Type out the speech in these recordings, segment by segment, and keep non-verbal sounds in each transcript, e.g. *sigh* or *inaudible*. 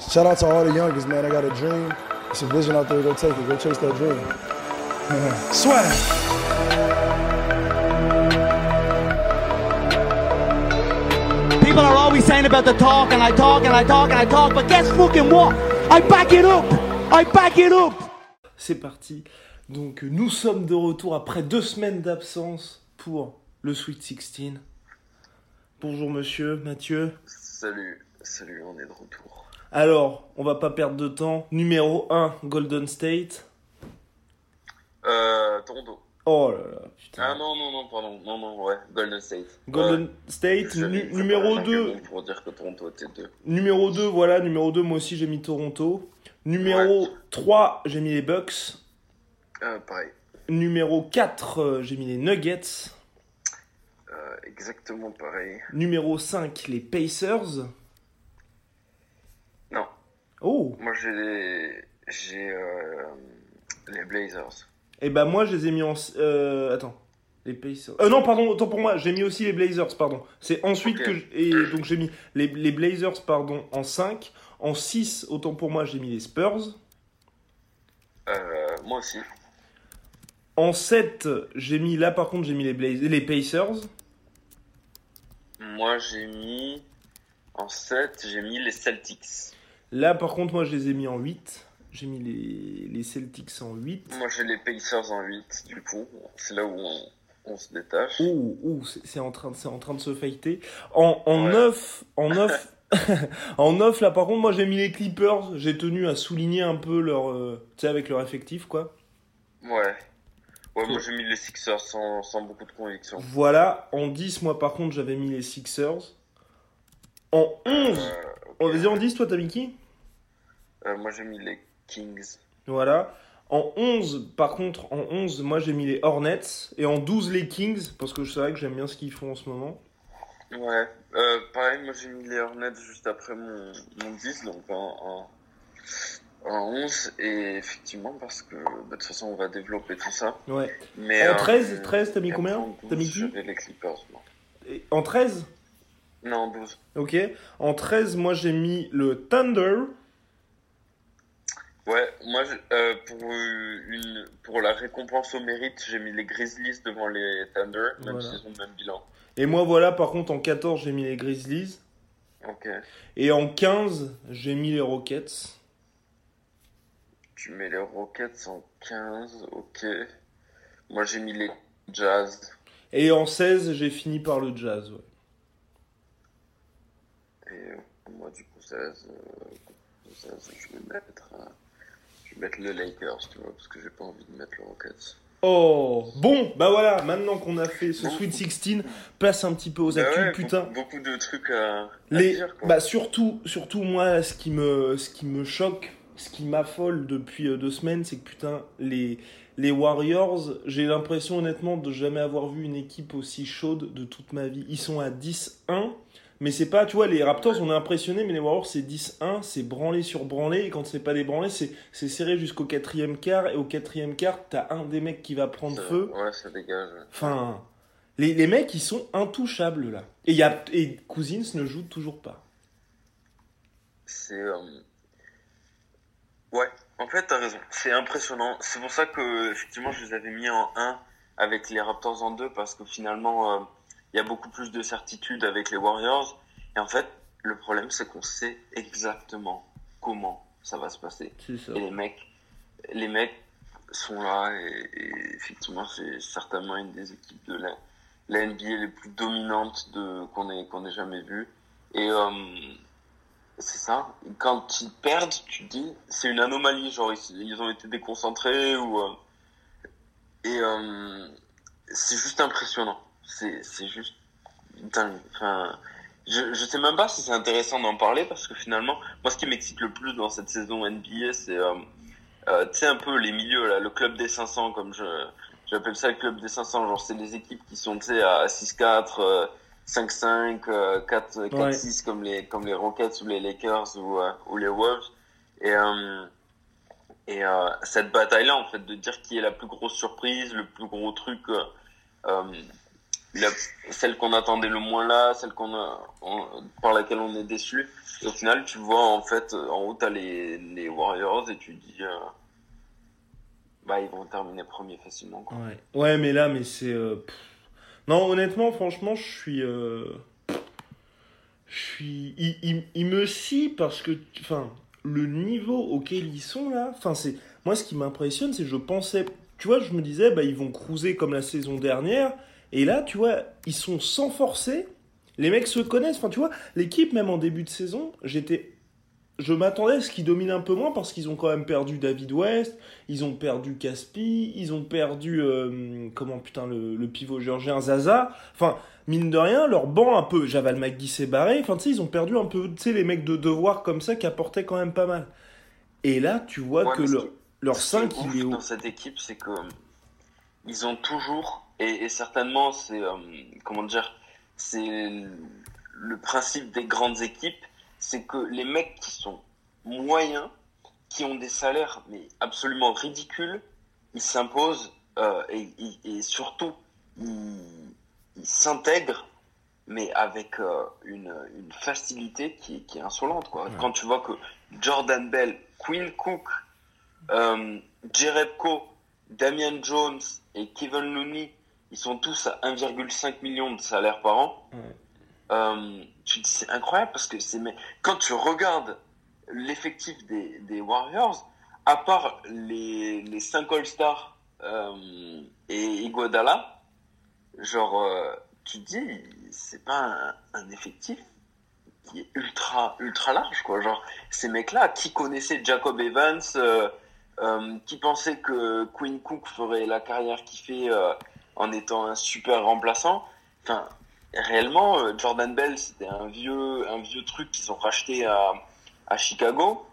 Shout out to all the youngest, man. I got a dream. It's a vision out there. Go take it. Go chase that dream. *laughs* Swag. People are always saying about the talk, and I talk, and I talk, and I talk, but guess fucking what? I back it up! I back it up! C'est parti. Donc nous sommes de retour après deux semaines d'absence pour le Sweet 16. Bonjour monsieur, Mathieu. Salut, salut, on est de retour. Alors, on va pas perdre de temps. Numéro 1, Golden State. Euh, Toronto. Oh là là, putain. Ah non, non, non, pardon, non, non, ouais, Golden State. Golden Ouais. State, nu- numéro un 2. argument Pour dire que Toronto était deux. Numéro 2, voilà, numéro 2, moi aussi j'ai mis Toronto. Numéro 3, j'ai mis les Bucks. Euh, pareil, Numéro 4, euh, j'ai mis les Nuggets. euh, exactement pareil. Numéro 5, les Pacers. Oh, moi j'ai les, j'ai euh, les Blazers. et bah moi je les ai mis en... Euh, attends. Les Pacers. Euh, non, pardon, autant pour moi, j'ai mis aussi les Blazers, pardon. C'est ensuite que... Et donc j'ai mis les, les Blazers, pardon, en 5. En 6, autant pour moi, j'ai mis les Spurs. Euh, moi aussi. En 7, j'ai mis... Là par contre, j'ai mis les, Blaz... les Pacers. Moi j'ai mis, en 7, j'ai mis les Celtics. Là par contre, moi je les ai mis en 8. J'ai mis les, les Celtics en 8. Moi j'ai les Pacers en 8, du coup. C'est là où on, on se détache. Ouh, ouh, c'est en, train de- c'est en train de se fighter. En, en Ouais. 9, en *laughs* 9, *laughs* en 9, là par contre, moi j'ai mis les Clippers. J'ai tenu à souligner un peu leur, euh, tu sais, avec leur effectif, quoi. Ouais. Ouais, moi j'ai mis les Sixers sans, sans beaucoup de conviction. Voilà. En 10, moi par contre, j'avais mis les Sixers. En 11, Euh, oh, vas-y, en 10, toi t'as mis qui? Moi j'ai mis les Kings. Voilà. En 11, par contre, en 11, moi j'ai mis les Hornets. Et en 12, les Kings, parce que c'est vrai que j'aime bien ce qu'ils font en ce moment. Ouais, euh, pareil, moi j'ai mis les Hornets juste après mon, mon 10, donc en, en, en 11, et effectivement, parce que bah, de toute façon on va développer tout ça. Ouais. Mais, En euh, 13, 13, t'as mis combien T'as mis 12, qui les Clippers, moi. Et en 13 Non, en 12. Ok. En 13, moi j'ai mis le Thunder. Ouais, moi je- euh, pour, euh, une, pour la récompense au mérite, j'ai mis les Grizzlies devant les Thunder, même Voilà. s'ils ont le même bilan. Et moi voilà, par contre, en 14, j'ai mis les Grizzlies. Ok, Et en 15, j'ai mis les Rockets. tu mets les Rockets en 15, ok. Moi j'ai mis les Jazz. Et en 16, j'ai fini par le Jazz. ouais. Et euh, moi, du coup, 16, euh, 16, je vais mettre, euh, je vais mettre le Lakers, tu vois, parce que j'ai pas envie de mettre le Rockets. Oh Bon, bah voilà, maintenant qu'on a fait ce Bon. Sweet 16, passe un petit peu aux Bah actus, ouais, putain. Beaucoup, de trucs à, à Les, dire, quoi. bah surtout, surtout moi, ce qui me, ce qui me choque, ce qui m'affole depuis euh, deux semaines, c'est que putain, les, les Warriors, j'ai l'impression honnêtement de jamais avoir vu une équipe aussi chaude de toute ma vie. Ils sont à 10-1, mais c'est pas, tu vois, les Raptors, on est impressionné, mais les Warriors, c'est 10-1, c'est branlé sur branlé, et quand c'est pas des branlés, c'est, serré jusqu'au quatrième quart, et au quatrième quart, t'as un des mecs qui va prendre Ça- feu. Ouais, ça dégage. Enfin, les, les mecs, ils sont intouchables là. Et, y a, et Cousins ne joue toujours pas. C'est. euh, Ouais, en fait, t'as raison. C'est impressionnant. C'est pour ça que, effectivement, je les avais mis en 1 avec les Raptors en 2 parce que finalement, euh, il y a beaucoup plus de certitude avec les Warriors. Et en fait, le problème, c'est qu'on sait exactement comment ça va se passer. Ça. Et les mecs, les mecs sont là et, et effectivement, c'est certainement une des équipes de la, la NBA les plus dominantes de, qu'on ait, qu'on ait jamais vues. Et, euh, c'est ça. Quand ils perdent, tu te dis, c'est une anomalie. Genre, ils, ils ont été déconcentrés ou, euh, et, euh, c'est juste impressionnant. C'est, c'est juste dingue. Enfin, je, je sais même pas si c'est intéressant d'en parler parce que finalement, moi, ce qui m'excite le plus dans cette saison NBA, c'est, euh, euh, tu sais, un peu les milieux, là, le club des 500, comme je, j'appelle ça le club des 500. Genre, c'est les équipes qui sont, tu sais, à 6-4, euh, 5-5, euh, 4, 4-6, comme les, comme les Rockets ou les Lakers ou, euh, ou les Wolves. Et, euh, et euh, cette bataille-là, en fait, de dire qui est la plus grosse surprise, le plus gros truc, euh, euh, celle qu'on attendait le moins là, celle qu'on par laquelle on est déçu. Au final, tu vois, en fait, euh, en haut, t'as les, les Warriors et tu dis, euh, bah, ils vont terminer premier facilement, quoi. Ouais. mais là, mais c'est. euh. Non, honnêtement, franchement, je suis. Je suis. Il, il- il me scie parce que. Enfin, le niveau auquel ils sont là. Enfin, c'est. Moi, ce qui m'impressionne, c'est que je pensais. Tu vois, je me disais, bah, ils vont cruiser comme la saison dernière. Et là, tu vois, ils sont sans forcer. Les mecs se connaissent. Enfin, tu vois, l'équipe, même en début de saison, j'étais. Je m'attendais à ce qu'ils dominent un peu moins parce qu'ils ont quand même perdu David West, ils ont perdu Caspi, ils ont perdu euh, comment putain le, le pivot géorgien Zaza. Enfin, mine de rien, leur banc un peu, Javal McGee s'est barré. Enfin, tu sais, ils ont perdu un peu, tu sais, les mecs de devoir comme ça qui apportaient quand même pas mal. Et là, tu vois Ouais, que leur, leur Ce qui est 5 ouf il est haut. dans cette équipe, c'est que ils ont toujours, et, et certainement, c'est, euh, comment dire, c'est le principe des grandes équipes, c'est que les mecs qui sont moyens, qui ont des salaires mais absolument ridicules, ils s'imposent euh, et, et- et surtout ils, s'intègrent, mais avec euh, une, une facilité qui, qui est insolente quoi. Quand tu vois que Jordan Bell, Quinn Cook, euh, Jerebko, Damian Jones et Kevin Looney, ils sont tous à 1,5 million de salaire par an. Euh, tu dis c'est incroyable parce que c'est mais quand tu regardes l'effectif des, des Warriors, à part les les cinq All-Stars euh, et Iguodala, genre euh, tu te dis c'est pas un, un effectif qui est ultra ultra large quoi. Genre ces mecs-là qui connaissaient Jacob Evans, euh, qui pensaient que Quinn Cook ferait la carrière qu'il fait euh, en étant un super remplaçant? Enfin, réellement, euh, Jordan Bell, c'était un vieux, un vieux truc qu'ils ont racheté à, à Chicago,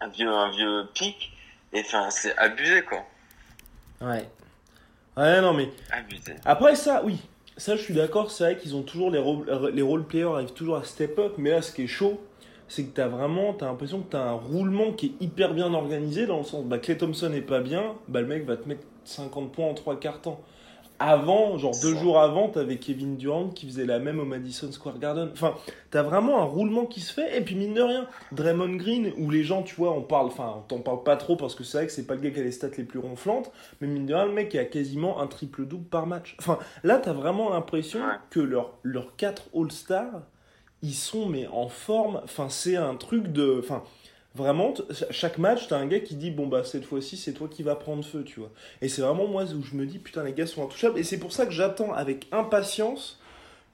un vieux, un vieux pic. Et enfin, c'est abusé quoi, Ouais. Ouais, non, mais abusé. Après ça, oui, ça je suis d'accord, c'est vrai qu'ils ont toujours les role, les role players arrivent toujours à step up, mais là ce qui est chaud, c'est que t'as vraiment, t'as l'impression que t'as un roulement qui est hyper bien organisé dans le sens, bah Clay Thompson est pas bien, bah le mec va te mettre 50 points en trois quarts temps. Avant, genre deux jours avant, t'avais Kevin Durant qui faisait la même au Madison Square Garden. Enfin, t'as vraiment un roulement qui se fait, et puis mine de rien, Draymond Green, où les gens, tu vois, on parle, enfin, on t'en parle pas trop parce que c'est vrai que c'est pas le gars qui a les stats les plus ronflantes, mais mine de rien, le mec il a quasiment un triple-double par match. Enfin, là, t'as vraiment l'impression que leurs leurs quatre All-Stars, ils sont mais en forme. Enfin, c'est un truc de. Enfin, vraiment, chaque match, t'as un gars qui dit Bon, bah, cette fois-ci, c'est toi qui vas prendre feu, tu vois. Et c'est vraiment moi où je me dis Putain, les gars sont intouchables. Et c'est pour ça que j'attends avec impatience.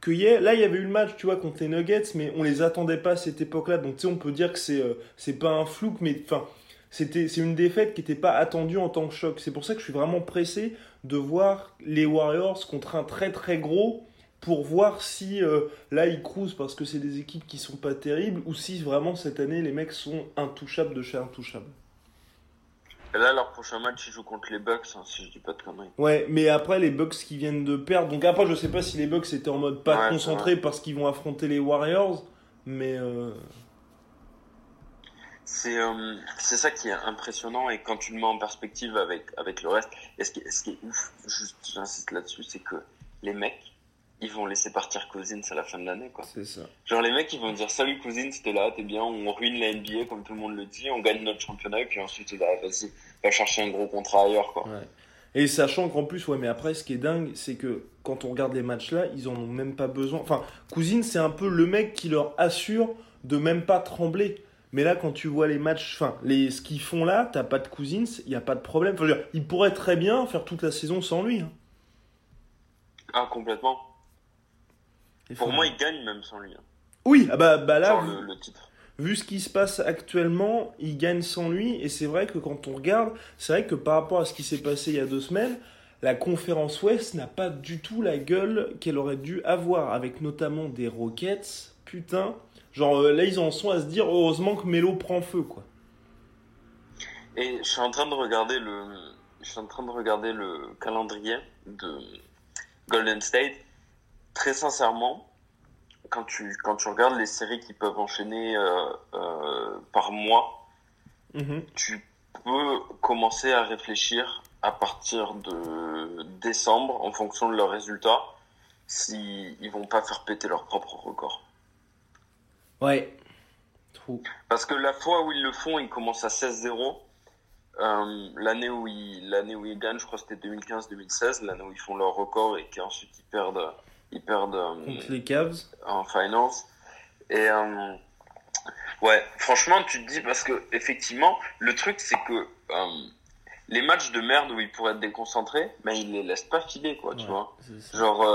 Que y ait- là, il y avait eu le match, tu vois, contre les Nuggets, mais on les attendait pas à cette époque-là. Donc, tu sais, on peut dire que c'est euh, pas un flou, mais enfin, c'est une défaite qui n'était pas attendue en tant que choc. C'est pour ça que je suis vraiment pressé de voir les Warriors contre un très très gros pour voir si euh, là ils cruisent parce que c'est des équipes qui sont pas terribles ou si vraiment cette année les mecs sont intouchables de chez intouchables. Et là, leur prochain match, ils jouent contre les Bucks, hein, si je dis pas de conneries. Ouais, mais après les Bucks qui viennent de perdre, donc après je sais pas si les Bucks étaient en mode pas Ouais, concentré parce qu'ils vont affronter les Warriors, mais euh, C'est euh, c'est ça qui est impressionnant et quand tu le mets en perspective avec, avec le reste, et ce qui, est- ce qui est ouf, juste j'insiste là-dessus, c'est que les mecs, ils vont laisser partir Cousins à la fin de l'année. quoi. c'est ça. Genre les mecs, ils vont dire salut Cousins, t'es là, t'es bien, on ruine la NBA comme tout le monde le dit, on gagne notre championnat et puis ensuite, bah, vas-y, va chercher un gros contrat ailleurs. quoi. Ouais. Et sachant qu'en plus, ouais, mais après, ce qui est dingue, c'est que quand on regarde les matchs là, ils en ont même pas besoin. Enfin, Cousine, c'est un peu le mec qui leur assure de même pas trembler. Mais là, quand tu vois les matchs, enfin, les, ce qu'ils font là, t'as pas de Cousins, il y a pas de problème. Enfin, je veux dire, il pourrait très bien faire toute la saison sans lui. hein. Ah, complètement. Pour moi, ils gagnent même sans lui. hein. Oui, ah bah, bah là, Genre vu, le, le titre. vu ce qui se passe actuellement, il gagne sans lui. Et c'est vrai que quand on regarde, c'est vrai que par rapport à ce qui s'est passé il y a deux semaines, la conférence Ouest n'a pas du tout la gueule qu'elle aurait dû avoir, avec notamment des Rockets putain. Genre euh, là, ils en sont à se dire heureusement que Melo prend feu, quoi. Et je suis en train de regarder le, je suis en train de regarder le calendrier de Golden State. Très sincèrement, quand tu, quand tu regardes les séries qui peuvent enchaîner euh, euh, par mois, Mhm. tu peux commencer à réfléchir à partir de décembre, en fonction de leurs résultats, si ils vont pas faire péter leur propre record. Ouais. Trou. Parce que la fois où ils le font, ils commencent à 16-0. Euh, l'année où ils l'année où ils gagnent, je crois que c'était 2015-2016, l'année où ils font leur record et qu'ensuite ils perdent ils perdent euh, Contre les Cavs. en finance. Et euh, ouais, franchement, tu te dis parce que effectivement, le truc c'est que euh, les matchs de merde où ils pourraient être déconcentrés, mais ils les laissent pas filer quoi, tu vois. Genre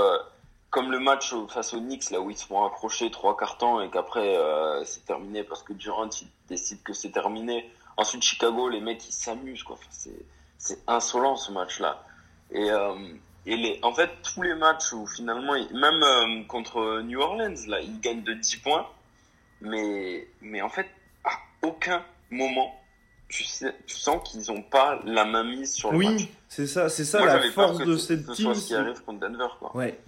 comme le match face aux Knicks là où ils se font accrocher trois cartons et qu'après c'est terminé parce que Durant il décide que c'est terminé. Ensuite Chicago, les mecs ils s'amusent quoi. Enfin, c'est c'est insolent ce match là. Et et les en fait tous les matchs où finalement même euh, contre New Orleans là, ils gagnent de 10 points mais mais en fait à aucun moment tu sais tu sens qu'ils ont pas la main mise sur le match. Oui, c'est ça, c'est ça Moi, la force de ce- cette ce team. soit ce qui c'est- arrive contre Denver quoi. Ouais,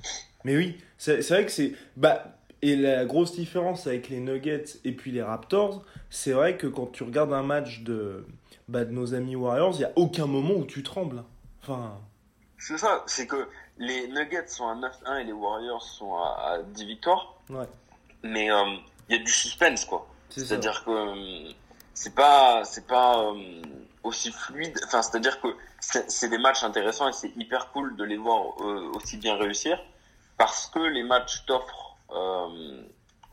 mais oui, c'est c'est vrai que c'est. Bah, et la grosse différence avec les Nuggets et puis les Raptors, c'est vrai que quand tu regardes un match de, bah, de nos amis Warriors, il n'y a aucun moment où tu trembles. Enfin, C'est ça, c'est que les Nuggets sont à 9-1 et les Warriors sont à, à 10 victoires, ouais, mais euh, il y a du suspense quoi. C'est-à-dire que euh, c'est pas c'est pas euh, aussi fluide. Enfin, c'est-à-dire que c'est des matchs intéressants et c'est hyper cool de les voir euh, aussi bien réussir parce que les matchs t'offrent euh,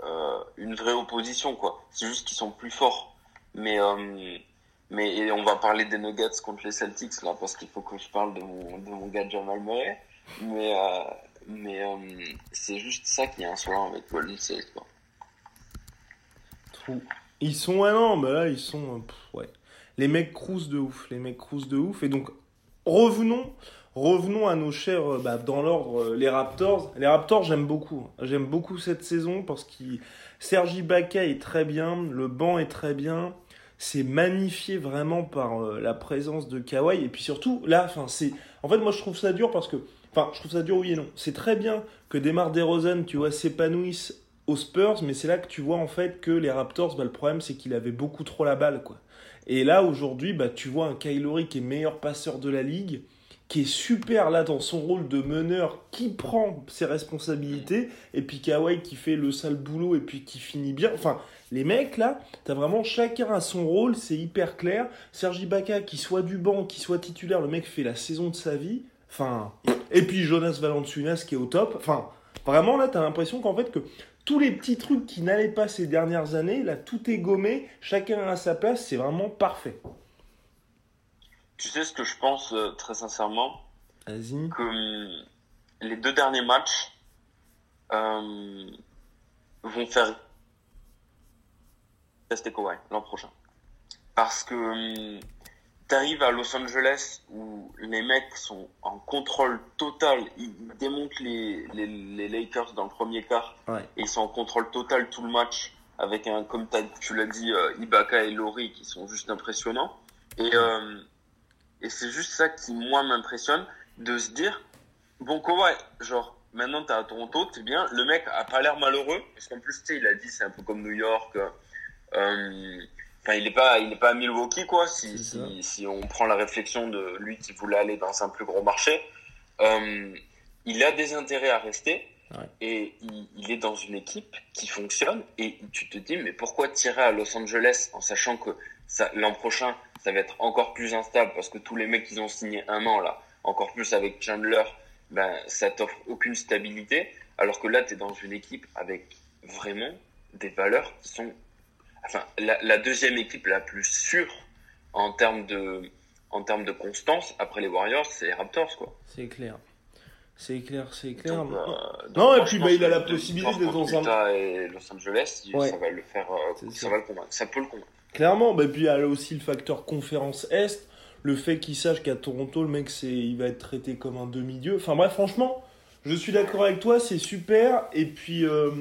euh, une vraie opposition quoi. C'est juste qu'ils sont plus forts. Mais euh, mais on va parler des Nuggets contre les Celtics là parce qu'il faut que je parle de mon de mon gars Jamal Murray. Mais euh, mais euh, c'est juste ça qui est insolent avec Golden State quoi. Ils sont, ah non, mais là, ils sont, euh, ouais. Les mecs cruisent de ouf, les mecs cruisent de ouf. Et donc, revenons, revenons à nos chers, euh, bah, dans l'ordre, les Raptors. Les Raptors, j'aime beaucoup. J'aime beaucoup cette saison parce que Sergi Baca est très bien, le banc est très bien. C'est magnifié vraiment par euh, la présence de Kawhi. Et puis surtout, là, enfin, c'est. En fait, moi, je trouve ça dur parce que. Enfin, je trouve ça dur, oui et non. C'est très bien que Demar DeRozan, tu vois, s'épanouisse aux Spurs, mais c'est là que tu vois en fait que les Raptors, bah, le problème c'est qu'il avait beaucoup trop la balle, quoi. Et là, aujourd'hui, bah, tu vois un Kylori qui est meilleur passeur de la ligue, qui est super là dans son rôle de meneur, qui prend ses responsabilités, et puis Kawhi qui fait le sale boulot et puis qui finit bien. Enfin, les mecs là, t'as vraiment chacun à son rôle, c'est hyper clair. Sergi Baca, qui soit du banc, qui soit titulaire, le mec fait la saison de sa vie. Enfin, et puis Jonas Valanciunas qui est au top. Enfin, vraiment là, t'as l'impression qu'en fait que tous les petits trucs qui n'allaient pas ces dernières années, là, tout est gommé, chacun à sa place, c'est vraiment parfait. Tu sais ce que je pense euh, très sincèrement? Vas-y. que hum, les deux derniers matchs euh, vont faire rester Kawhi l'an prochain. Parce que tu arrives à Los Angeles où les mecs sont en contrôle total, ils démontent les, les, les Lakers dans le premier quart Ouais. et ils sont en contrôle total tout le match avec un, comme tu l'as dit, euh, Ibaka et Laurie qui sont juste impressionnants. Et, euh, et c'est juste ça qui, moi, m'impressionne, de se dire, bon, Kawhi, genre, maintenant t'es à Toronto, t'es bien, le mec a pas l'air malheureux, parce qu'en plus, tu sais, il a dit, c'est un peu comme New York, euh, enfin, il est pas, il est pas à Milwaukee, quoi, si, si, si on prend la réflexion de lui qui voulait aller dans un plus gros marché, euh, il a des intérêts à rester, Ouais. et il, il est dans une équipe qui fonctionne, et tu te dis, mais pourquoi tirer à Los Angeles en sachant que l'an prochain, ça va être encore plus instable parce que tous les mecs qui ont signé un an là, encore plus avec Chandler, ben ça t'offre aucune stabilité. Alors que là, tu es dans une équipe avec vraiment des valeurs qui sont, enfin, la, la deuxième équipe la plus sûre en termes de, en termes de constance après les Warriors, c'est les Raptors quoi. C'est clair. C'est clair, c'est clair. Donc, euh, donc Non, et puis, bah, il a la possibilité d'être dans un- et Los Angeles, Ouais. ça va le faire, euh, ça va le convaincre, ça peut le convaincre. Clairement, bah, puis il y a aussi le facteur conférence Est, le fait qu'il sache qu'à Toronto, le mec, c'est, il va être traité comme un demi-dieu. Enfin bref, franchement, je suis d'accord avec toi, c'est super. Et puis, euh,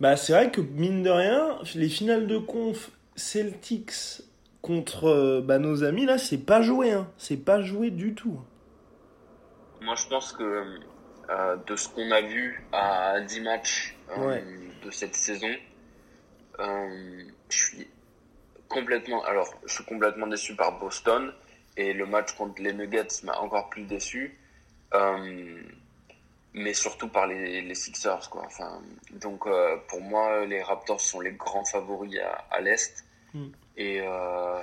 Bah, c'est vrai que mine de rien, les finales de conf Celtics contre euh, bah, nos amis, là, c'est pas joué. Hein. C'est pas joué du tout. Moi, je pense que euh, de ce qu'on a vu à 10 matchs euh, Ouais. de cette saison, je suis complètement, alors, je suis complètement déçu par Boston et le match contre les Nuggets m'a encore plus déçu. Euh, mais surtout par les, les Sixers, quoi. Enfin, donc, euh, pour moi, les Raptors sont les grands favoris à, à l'Est. Mm. Et euh,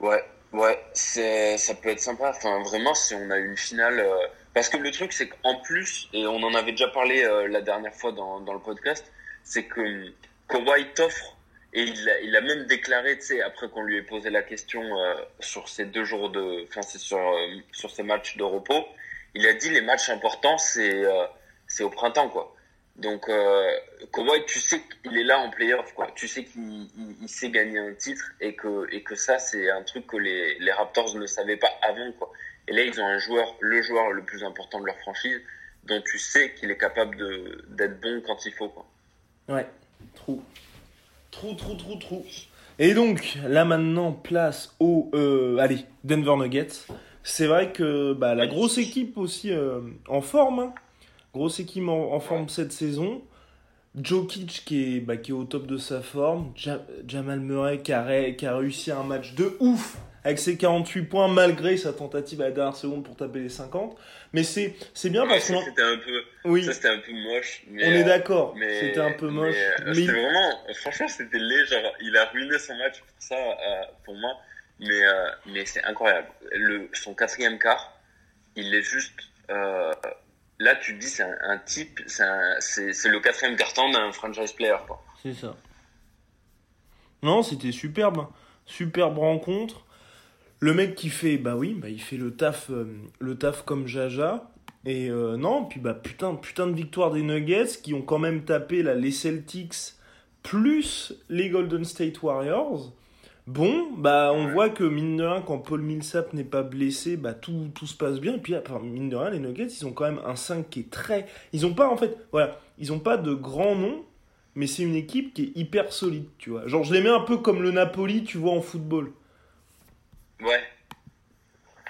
ouais, ouais, ça peut être sympa. Enfin, vraiment, si on a une finale. euh, parce que le truc, c'est qu'en plus, et on en avait déjà parlé euh, la dernière fois dans, dans le podcast, c'est que Kawhi t'offre, et il a, même déclaré, tu sais, après qu'on lui ait posé la question euh, sur ces deux jours de. Enfin, c'est sur, euh, sur ces matchs de repos, il a dit les matchs importants, c'est euh, c'est au printemps, quoi. Donc, euh, Kawhi, tu sais qu'il est là en playoff, quoi. Tu sais qu'il il, il sait gagner un titre et que, et que ça, c'est un truc que les, les Raptors ne savaient pas avant, quoi. Et là, ils ont un joueur, le joueur le plus important de leur franchise, dont tu sais qu'il est capable de, d'être bon quand il faut, quoi. Ouais, trou. Trou, trou, trou, trou. Et donc, là maintenant, place au. euh, allez, Denver Nuggets. C'est vrai que bah, la grosse équipe aussi euh, en forme. hein. Grosse équipe en, forme cette saison. Jokic qui est, bah, qui est au top de sa forme. Ja- Jamal Murray qui a réussi un match de ouf avec ses 48 points malgré sa tentative à la dernière seconde pour taper les 50. Mais c'est c'est bien Ouais, parce qu'on. c'était un peu, Oui, ça, c'était un peu moche. Mais, on est d'accord. mais- C'était un peu moche. Mais, euh, mais- c'était vraiment, franchement, c'était. Genre, il a ruiné son match pour ça, euh, pour moi. Mais, euh, mais c'est incroyable. Le, son quatrième quart, il est juste. Là, tu te dis, c'est un, un type, c'est le quatrième carton d'un franchise player. Quoi. C'est ça. Non, c'était superbe. Superbe rencontre. Le mec qui fait, bah oui, bah il fait le taf, euh, le taf comme Jaja. Et euh, non, puis bah putain, putain de victoire des Nuggets qui ont quand même tapé là, les Celtics plus les Golden State Warriors. Bon, bah on voit que mine de rien, quand Paul Millsap n'est pas blessé, bah tout, tout se passe bien. Et puis enfin, mine de rien, les Nuggets, ils ont quand même un 5 qui est très... Ils ont pas en fait, voilà, ils ont pas de grands noms, mais c'est une équipe qui est hyper solide, tu vois. Genre je les mets un peu comme le Napoli, tu vois, en football. Ouais.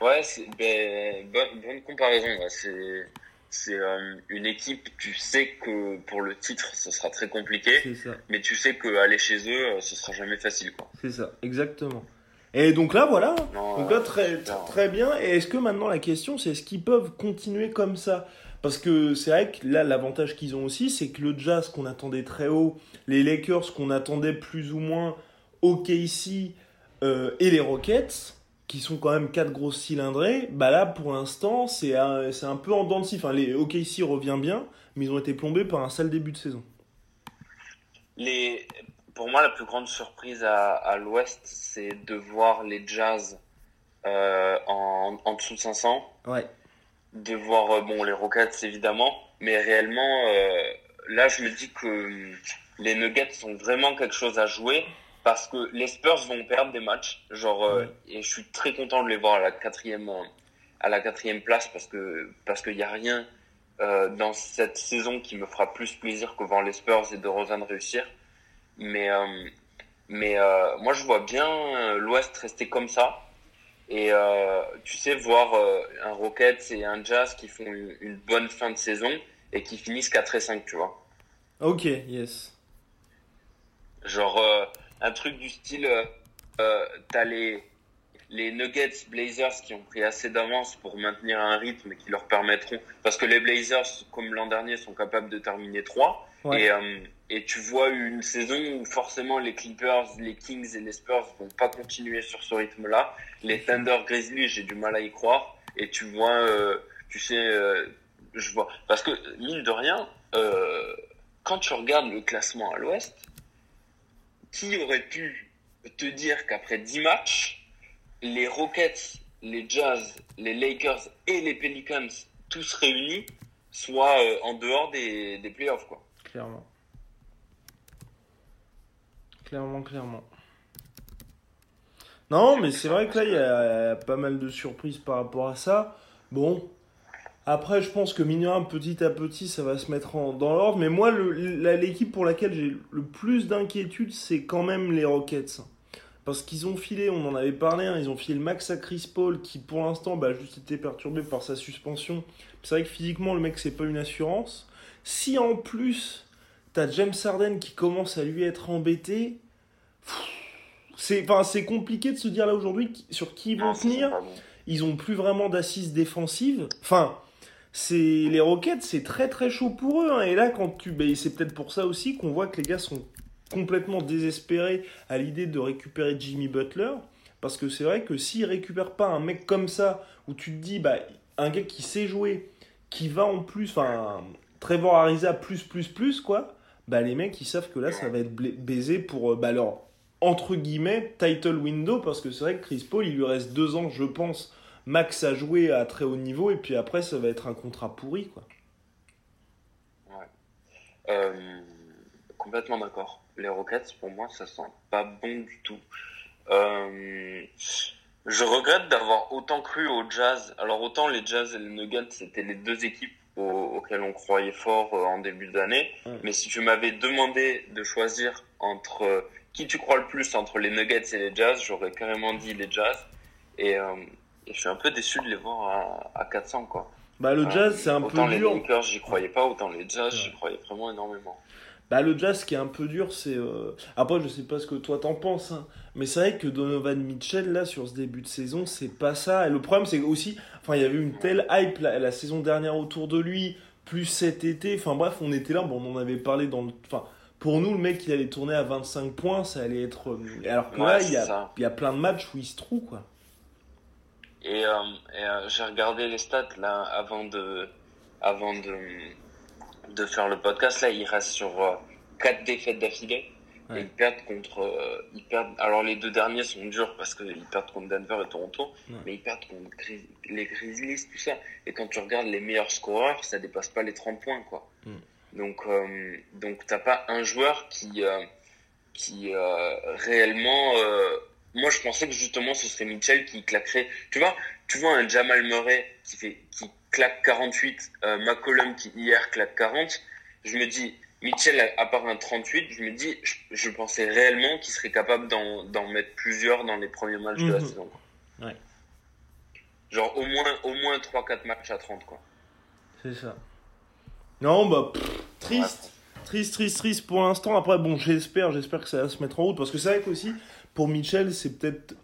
Ouais, c'est ben, bonne, bonne comparaison. ouais. C'est c'est euh, une équipe, tu sais que pour le titre, ce sera très compliqué, ça. mais tu sais que aller chez eux, euh, ce sera jamais facile. C'est ça, exactement. Et donc là, voilà. Non, Donc là, euh, très, très, très bien. Et est-ce que maintenant, la question, c'est est-ce qu'ils peuvent continuer comme ça? Parce que c'est vrai que là, l'avantage qu'ils ont aussi, c'est que le Jazz qu'on attendait très haut, les Lakers qu'on attendait plus ou moins, OKC euh, et les Rockets, qui sont quand même quatre grosses cylindrées, bah là, pour l'instant, c'est un, c'est un peu en dents de scie. Enfin, les OKC revient bien, mais ils ont été plombés par un sale début de saison. Les, pour moi, la plus grande surprise à, à l'Ouest, c'est de voir les Jazz euh, en, en dessous de 500, Ouais. de voir euh, bon les Rockets évidemment, mais réellement, euh, là, je me dis que hum, les Nuggets ont vraiment quelque chose à jouer parce que les Spurs vont perdre des matchs, genre, euh, et je suis très content de les voir à la quatrième, à la quatrième place parce que parce qu'il y a rien euh, dans cette saison qui me fera plus plaisir que voir les Spurs et de Rosanne réussir. Mais, euh, mais euh, moi, je vois bien euh, l'Ouest rester comme ça. Et euh, tu sais, voir euh, un Rockets et un Jazz qui font une, une bonne fin de saison et qui finissent 4 et 5, tu vois. Ok, yes. Genre, euh, un truc du style, euh, euh, t'as les, les Nuggets Blazers qui ont pris assez d'avance pour maintenir un rythme qui leur permettront, parce que les Blazers, comme l'an dernier, sont capables de terminer 3. Ouais. Et, euh, et tu vois une saison où forcément les Clippers, les Kings et les Spurs vont pas continuer sur ce rythme-là. Les Thunder Grizzlies, j'ai du mal à y croire. Et tu vois, euh, tu sais, euh, je vois, parce que mine de rien, euh, quand tu regardes le classement à l'Ouest, qui aurait pu te dire qu'après 10 matchs, les Rockets, les Jazz, les Lakers et les Pelicans, tous réunis, soient euh, en dehors des, des playoffs, quoi? Clairement. Clairement, clairement. Non, mais c'est vrai que là, il y a pas mal de surprises par rapport à ça. Bon, Après, je pense que minimum petit à petit, ça va se mettre en, dans l'ordre. Mais moi, l'équipe pour laquelle j'ai le plus d'inquiétude, c'est quand même les Rockets. Parce qu'ils ont filé, on en avait parlé, hein, ils ont filé le max à Chris Paul, qui pour l'instant bah, juste été perturbé par sa suspension. C'est vrai que physiquement, le mec, c'est pas une assurance. Si en plus, t'as James Harden qui commence à lui être embêté, c'est compliqué de se dire là aujourd'hui sur qui ils vont c'est tenir ils ont plus vraiment d'assises défensives. Enfin, les Rockets, c'est très très chaud pour eux. hein. Et là, quand tu, ben, c'est peut-être pour ça aussi qu'on voit que les gars sont complètement désespérés à l'idée de récupérer Jimmy Butler, parce que c'est vrai que s'ils récupèrent pas un mec comme ça, où tu te dis, bah, un gars qui sait jouer, qui va en plus, enfin, Trevor Ariza plus plus plus quoi, bah les mecs ils savent que là ça va être baisé pour euh, bah, leur entre guillemets title window parce que c'est vrai que Chris Paul il lui reste deux ans je pense max à jouer à très haut niveau et puis après ça va être un contrat pourri quoi. Euh, complètement d'accord. Les Rockets, pour moi, ça sent pas bon du tout. Euh, je regrette d'avoir autant cru au Jazz. Alors autant les Jazz et les Nuggets, c'était les deux équipes au- auxquelles on croyait fort euh, en début d'année. Ouais. Mais si tu m'avais demandé de choisir entre qui tu crois le plus entre les Nuggets et les Jazz, j'aurais carrément dit les Jazz. Et, euh, et je suis un peu déçu de les voir à, à 400 quoi. Bah le Euh, jazz c'est un peu autant les dur. Lakers, j'y croyais pas, autant les Jazz, Ouais. j'y croyais vraiment énormément. Bah le jazz qui est un peu dur c'est euh, après je sais pas ce que toi t'en penses hein, mais c'est vrai que Donovan Mitchell là sur ce début de saison c'est pas ça et le problème c'est aussi enfin il y avait une telle hype la, la saison dernière autour de lui plus cet été enfin bref on était là bon on en avait parlé dans le enfin pour nous le mec il allait tourner à 25 points ça allait être euh, alors que Ouais, là c'est il y a ça. il y a plein de matchs où il se trouve quoi Et, euh, et, euh, j'ai regardé les stats là avant de avant de de faire le podcast là, il reste sur euh, quatre défaites d'affilée. Ouais. Et ils perdent contre euh, ils perdent alors les deux derniers sont durs parce qu'ils perdent contre Denver et Toronto, Ouais. mais ils perdent contre les Grizzlies tout ça. Et quand tu regardes les meilleurs scoreurs, ça dépasse pas les 30 points quoi. Mm. Donc euh, donc t'as pas un joueur qui euh, qui euh, réellement euh, moi je pensais que justement ce serait Mitchell qui claquerait tu vois tu vois un Jamal Murray qui fait qui claque 48 euh, McCollum qui hier claque 40 je me dis Mitchell à, part un 38 je me dis je, je pensais réellement qu'il serait capable d'en mettre plusieurs dans les premiers matchs de la Mhm. saison Ouais. genre au moins au moins 3 4 matchs à 30 quoi c'est ça non bah pff, triste Triste, triste, triste pour l'instant. Après, bon, j'espère, j'espère que ça va se mettre en route. Parce que c'est vrai qu'aussi, pour Mitchell, c'est peut-être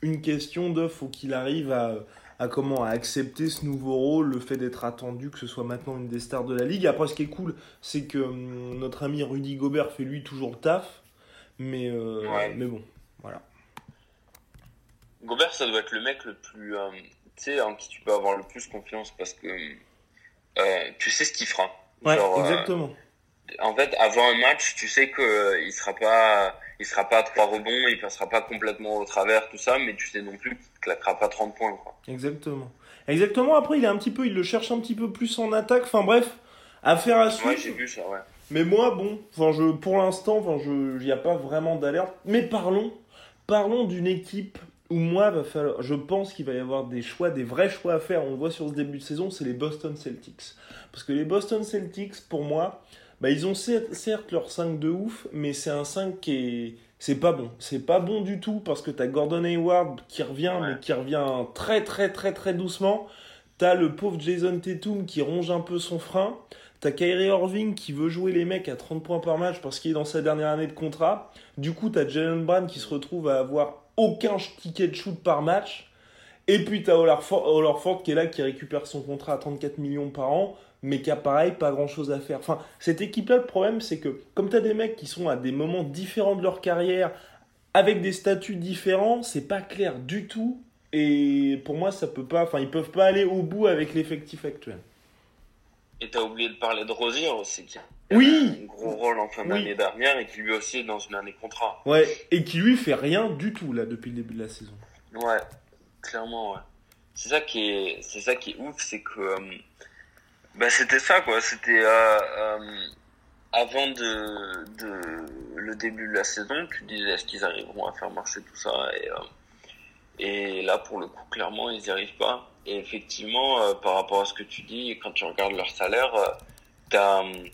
une question de faut qu'il arrive à, à comment à accepter ce nouveau rôle, le fait d'être attendu, que ce soit maintenant une des stars de la ligue. Après, ce qui est cool, c'est que hum, notre ami Rudy Gobert fait lui toujours le taf. Mais, euh, Ouais. mais bon, voilà. Gobert, ça doit être le mec le plus, euh, tu sais, en qui tu peux avoir le plus confiance parce que euh, tu sais ce qu'il fera. Ouais, Genre, exactement. En fait, avant un match, tu sais que euh, il sera pas, il sera pas à trois rebonds, il passera pas complètement au travers, tout ça, mais tu sais non plus qu'il claquera pas 30 points, quoi. Exactement. Exactement. Après, il est un petit peu, il le cherche un petit peu plus en attaque. Enfin bref, affaire à suivre. Ouais, j'ai vu ça, ouais. Mais moi, bon, enfin, je, pour l'instant, enfin, je, il n'y a pas vraiment d'alerte. Mais parlons, parlons d'une équipe où moi, va falloir, je pense qu'il va y avoir des choix, des vrais choix à faire. On le voit sur ce début de saison, c'est les Boston Celtics. Parce que les Boston Celtics, pour moi, bah, ils ont certes, leur 5 de ouf, mais c'est un 5 qui est, c'est pas bon. C'est pas bon du tout parce que t'as Gordon Hayward qui revient, Ouais. mais qui revient très, très, très, très doucement. T'as le pauvre Jason Tatum qui ronge un peu son frein. T'as Kyrie Irving qui veut jouer les mecs à 30 points par match parce qu'il est dans sa dernière année de contrat. Du coup, t'as Jalen Brown qui se retrouve à avoir aucun ticket de shoot par match. Et puis t'as Hollerford Hollerford qui est là, qui récupère son contrat à 34 millions par an, mais qui a pareil, pas grand chose à faire. Enfin, cette équipe-là, le problème, c'est que comme t'as des mecs qui sont à des moments différents de leur carrière, avec des statuts différents, c'est pas clair du tout. Et pour moi, ça peut pas, enfin, ils peuvent pas aller au bout avec l'effectif actuel. Et t'as oublié de parler de Rosier aussi, qui a Oui. un gros rôle en fin Oui. d'année dernière et qui lui aussi est dans une année contrat. Ouais, et qui lui fait rien du tout là depuis le début de la saison. Ouais, clairement, ouais. C'est ça qui est, c'est ça qui est ouf, c'est que, euh, bah, c'était ça, quoi. C'était, euh, euh, avant de, de, le début de la saison, tu disais, est-ce qu'ils arriveront à faire marcher tout ça? Et, euh, et là, pour le coup, clairement, ils n'y arrivent pas. Et effectivement, euh, par rapport à ce que tu dis, quand tu regardes leur salaire, euh, t'as euh,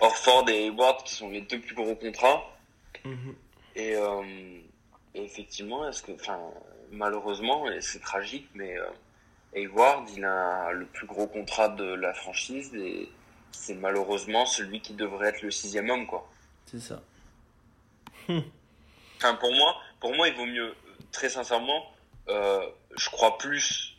Orford et Hayward qui sont les deux plus gros contrats. Et, euh, et effectivement, est-ce que, enfin, malheureusement, et c'est tragique, mais euh, Hayward, il a le plus gros contrat de la franchise et c'est malheureusement celui qui devrait être le sixième homme, quoi. C'est ça. *laughs* Enfin, pour moi, pour moi, il vaut mieux, très sincèrement, euh, je crois plus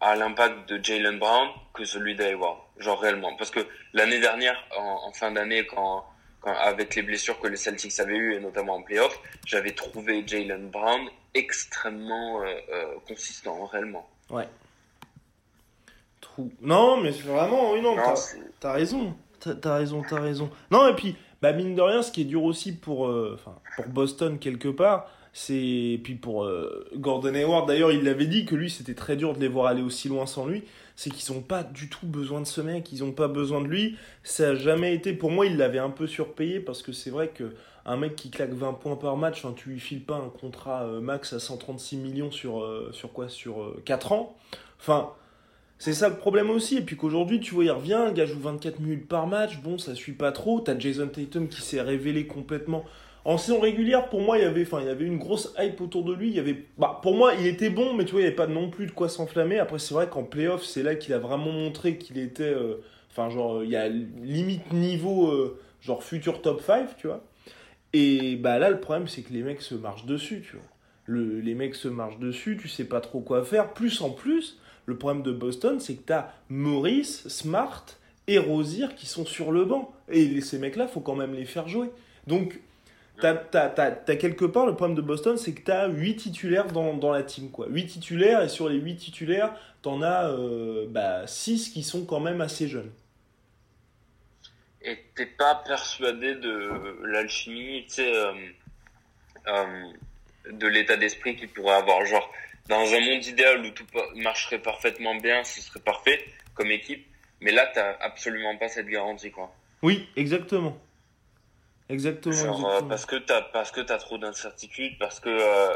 à l'impact de Jalen Brown que celui d'Hayward. Genre réellement. Parce que l'année dernière, en, en fin d'année, quand, quand, avec les blessures que les Celtics avaient eues, et notamment en playoff, j'avais trouvé Jalen Brown extrêmement euh, euh, consistant, réellement. Ouais. Trou. Non, mais vraiment, oui, non, Non, t'as- raison. T'as raison, t'as raison. Non, et puis, bah, mine de rien, ce qui est dur aussi pour, euh, enfin, pour Boston, quelque part, c'est. Puis pour euh, Gordon Hayward, d'ailleurs, il l'avait dit que lui, c'était très dur de les voir aller aussi loin sans lui. C'est qu'ils ont pas du tout besoin de ce mec, ils ont pas besoin de lui. Ça a jamais été. Pour moi, il l'avait un peu surpayé parce que c'est vrai que. Un mec qui claque 20 points par match, tu lui files pas un contrat euh, max à 136 millions sur, euh, sur quoi? Sur euh, 4 ans? Enfin, c'est ça le problème aussi. Et puis qu'aujourd'hui, tu vois, il revient, le gars joue 24 minutes par match. Bon, ça suit pas trop. T'as Jason Tatum qui s'est révélé complètement. En saison régulière, pour moi, il y avait, enfin, il y avait une grosse hype autour de lui. Il y avait, bah, pour moi, il était bon, mais tu vois, il n'y avait pas non plus de quoi s'enflammer. Après, c'est vrai qu'en playoff, c'est là qu'il a vraiment montré qu'il était, euh, enfin, genre, il y a limite niveau, euh, genre futur top 5, tu vois. Et bah là, le problème, c'est que les mecs se marchent dessus, tu vois. Le, les mecs se marchent dessus, tu sais pas trop quoi faire. Plus en plus, le problème de Boston, c'est que t'as Maurice, Smart et Rozier qui sont sur le banc. Et ces mecs-là, faut quand même les faire jouer. Donc, t'as, t'as quelque part, le problème de Boston, c'est que t'as 8 titulaires dans, la team, quoi. 8 titulaires, et sur les 8 titulaires, t'en as euh, bah, 6 qui sont quand même assez jeunes. Et t'es pas persuadé de l'alchimie, tu sais, euh, euh, de l'état d'esprit qu'il pourrait avoir. Genre, dans un monde idéal où tout marcherait parfaitement bien, ce serait parfait comme équipe. Mais là, t'as absolument pas cette garantie, quoi. Oui, exactement. Exactement, Genre, euh, exactement. parce que t'as, parce que t'as trop d'incertitudes, parce que euh,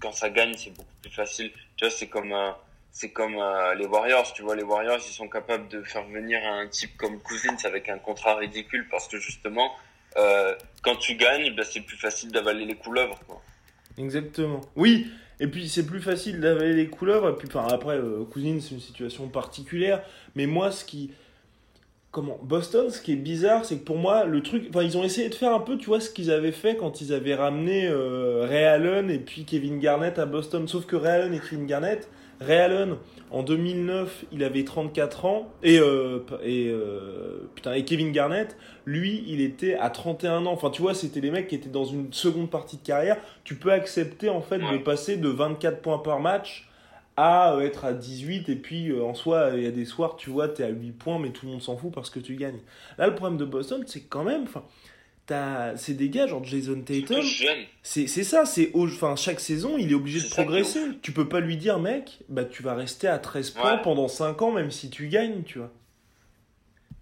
quand ça gagne, c'est beaucoup plus facile. Tu vois, c'est comme, euh, c'est comme euh, les Warriors. Tu vois, les Warriors, ils sont capables de faire venir un type comme Cousins avec un contrat ridicule parce que justement, euh, quand tu gagnes, ben, c'est plus facile d'avaler les couleuvres. Quoi. Exactement. Oui, et puis c'est plus facile d'avaler les couleuvres. Et puis après, euh, Cousine, c'est une situation particulière. Mais moi, ce qui. Comment Boston, ce qui est bizarre, c'est que pour moi, le truc. Enfin, ils ont essayé de faire un peu, tu vois, ce qu'ils avaient fait quand ils avaient ramené euh, Ray Allen et puis Kevin Garnett à Boston. Sauf que Ray Allen et Kevin Garnett. Ray Allen, en 2009, il avait 34 ans. Et, euh, et, euh, putain, et Kevin Garnett, lui, il était à 31 ans. Enfin, tu vois, c'était les mecs qui étaient dans une seconde partie de carrière. Tu peux accepter, en fait, de passer de 24 points par match à euh, être à 18. Et puis, euh, en soi, il y a des soirs, tu vois, t'es à 8 points, mais tout le monde s'en fout parce que tu gagnes. Là, le problème de Boston, c'est quand même, enfin, c'est des gars, genre Jason Tatum. C'est ça, c'est enfin chaque saison, il est obligé de progresser. Tu peux pas lui dire mec, bah tu vas rester à 13 points Ouais. pendant 5 ans même si tu gagnes, tu vois.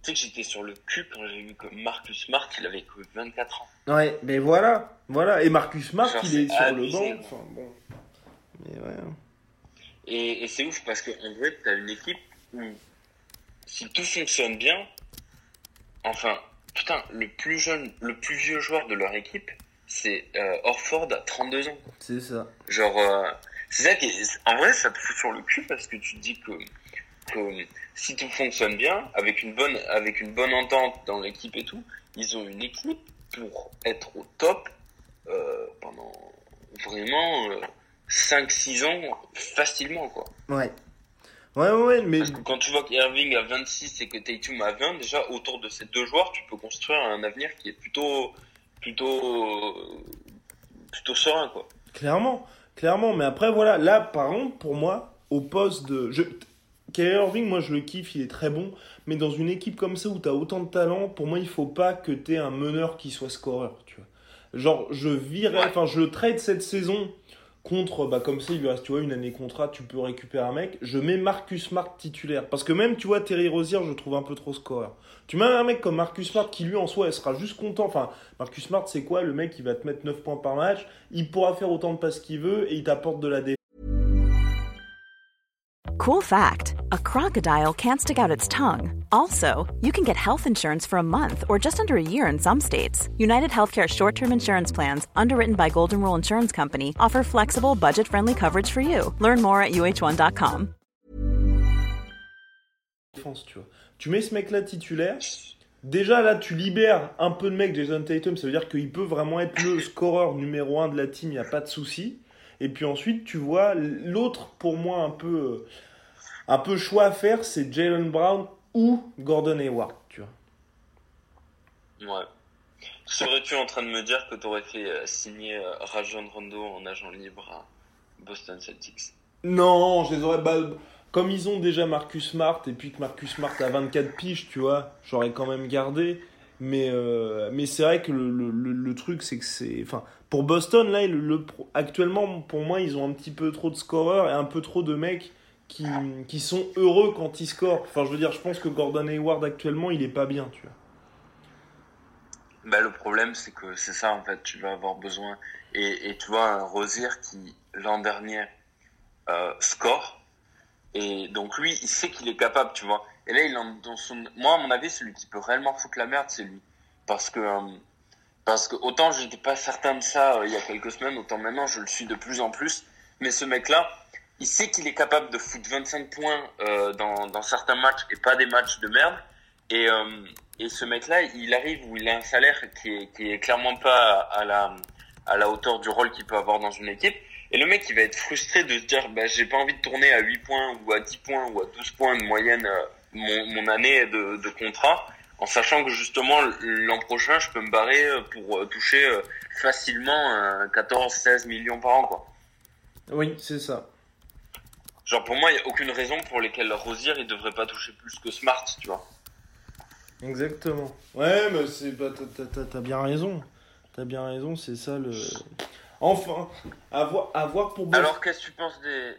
Tu sais que j'étais sur le cul quand j'ai vu que Marcus Smart, il avait que 24 ans. Ouais, mais voilà, voilà et Marcus Smart, Genre, il est sur le banc, quoi. enfin bon. Mais ouais. hein. Et, et c'est ouf parce que en vrai, t'as une équipe où si tout fonctionne bien, enfin, putain, le plus jeune, le plus vieux joueur de leur équipe, c'est euh, Orford à 32 ans. C'est ça. Genre, euh, c'est ça qui est, en vrai, ça te fout sur le cul parce que tu te dis que, que si tout fonctionne bien, avec une bonne, avec une bonne entente dans l'équipe et tout, ils ont une équipe pour être au top euh, pendant vraiment euh, 5-6 ans facilement, quoi. Ouais. Ouais ouais, mais Parce que quand tu vois qu'Irving a 26 et que Tatum a 20, déjà autour de ces deux joueurs, tu peux construire un avenir qui est plutôt, plutôt, plutôt serein, quoi. clairement, clairement, mais après voilà, là par contre pour moi au poste de je Kyrie Irving, moi je le kiffe, il est très bon, mais dans une équipe comme ça où t'as autant de talent, pour moi il faut pas que t'aies un meneur qui soit scoreur, tu vois. Genre je virais, enfin je le trade cette saison contre, bah comme ça il lui reste une année contrat, tu peux récupérer un mec, je mets Marcus Smart titulaire, parce que même tu vois Terry Rozier je trouve un peu trop scoreur. Tu mets un mec comme Marcus Smart qui lui en soi sera juste content, enfin Marcus Smart c'est quoi? Le mec il va te mettre 9 points par match, il pourra faire autant de passes qu'il veut et il t'apporte de la défense. Cool fact a crocodile can't stick out its tongue. Also, you can get health insurance for a month or just under a year in some states. United Healthcare short term insurance plans, underwritten by Golden Rule Insurance Company, offer flexible, budget friendly coverage for you. Learn more at uh1.com. défense, tu. Tu mets ce mec-là titulaire. Déjà là, tu libères un peu de mec, Jason Tatum. Ça veut dire qu'il peut vraiment être le scoreur numéro un de la team. Il n'y a pas de souci. Et puis ensuite, tu vois l'autre pour moi un peu, euh, un peu choix à faire, c'est Jalen Brown ou Gordon Hayward, tu vois. Ouais. Serais-tu en train de me dire que tu aurais fait euh, signer euh, Rajon Rondo en agent libre à Boston Celtics? Non, je les aurais. Bah, comme ils ont déjà Marcus Smart et puis que Marcus Smart a 24 piges, tu vois, j'aurais quand même gardé. Mais, euh, mais c'est vrai que le, le, le, truc, c'est que c'est. Enfin, pour Boston, là, le, actuellement, pour moi, ils ont un petit peu trop de scoreurs et un peu trop de mecs qui, qui sont heureux quand ils scorent. Enfin, je veux dire, je pense que Gordon Hayward, actuellement, il est pas bien, tu vois. Bah, le problème, c'est que c'est ça, en fait, tu vas avoir besoin. Et, tu vois, un Rosier qui, l'an dernier, euh, score. Et donc, lui, il sait qu'il est capable, tu vois. Et là, il en, dans son, moi, à mon avis, celui qui peut réellement foutre la merde, c'est lui. Parce que, euh, parce que autant j'étais pas certain de ça euh, il y a quelques semaines, autant maintenant je le suis de plus en plus. Mais ce mec-là, il sait qu'il est capable de foutre 25 points euh, dans, dans certains matchs et pas des matchs de merde. Et, euh, et ce mec-là, il arrive où il a un salaire qui est, qui est clairement pas à la, à la hauteur du rôle qu'il peut avoir dans une équipe. Et le mec, il va être frustré de se dire, bah, j'ai pas envie de tourner à 8 points ou à 10 points ou à 12 points de moyenne mon, mon année de, de, contrat, en sachant que justement l'an prochain, je peux me barrer pour euh, toucher euh, facilement 14-16 millions par an. Quoi. Oui, c'est ça. Genre pour moi, il n'y a aucune raison pour lesquelles Rosier il devrait pas toucher plus que Smart, tu vois. Exactement. Ouais, mais c'est pas t'as bien raison. T'as bien raison, c'est ça le. Enfin, à voir, à voir pour. Alors qu'est-ce que tu penses des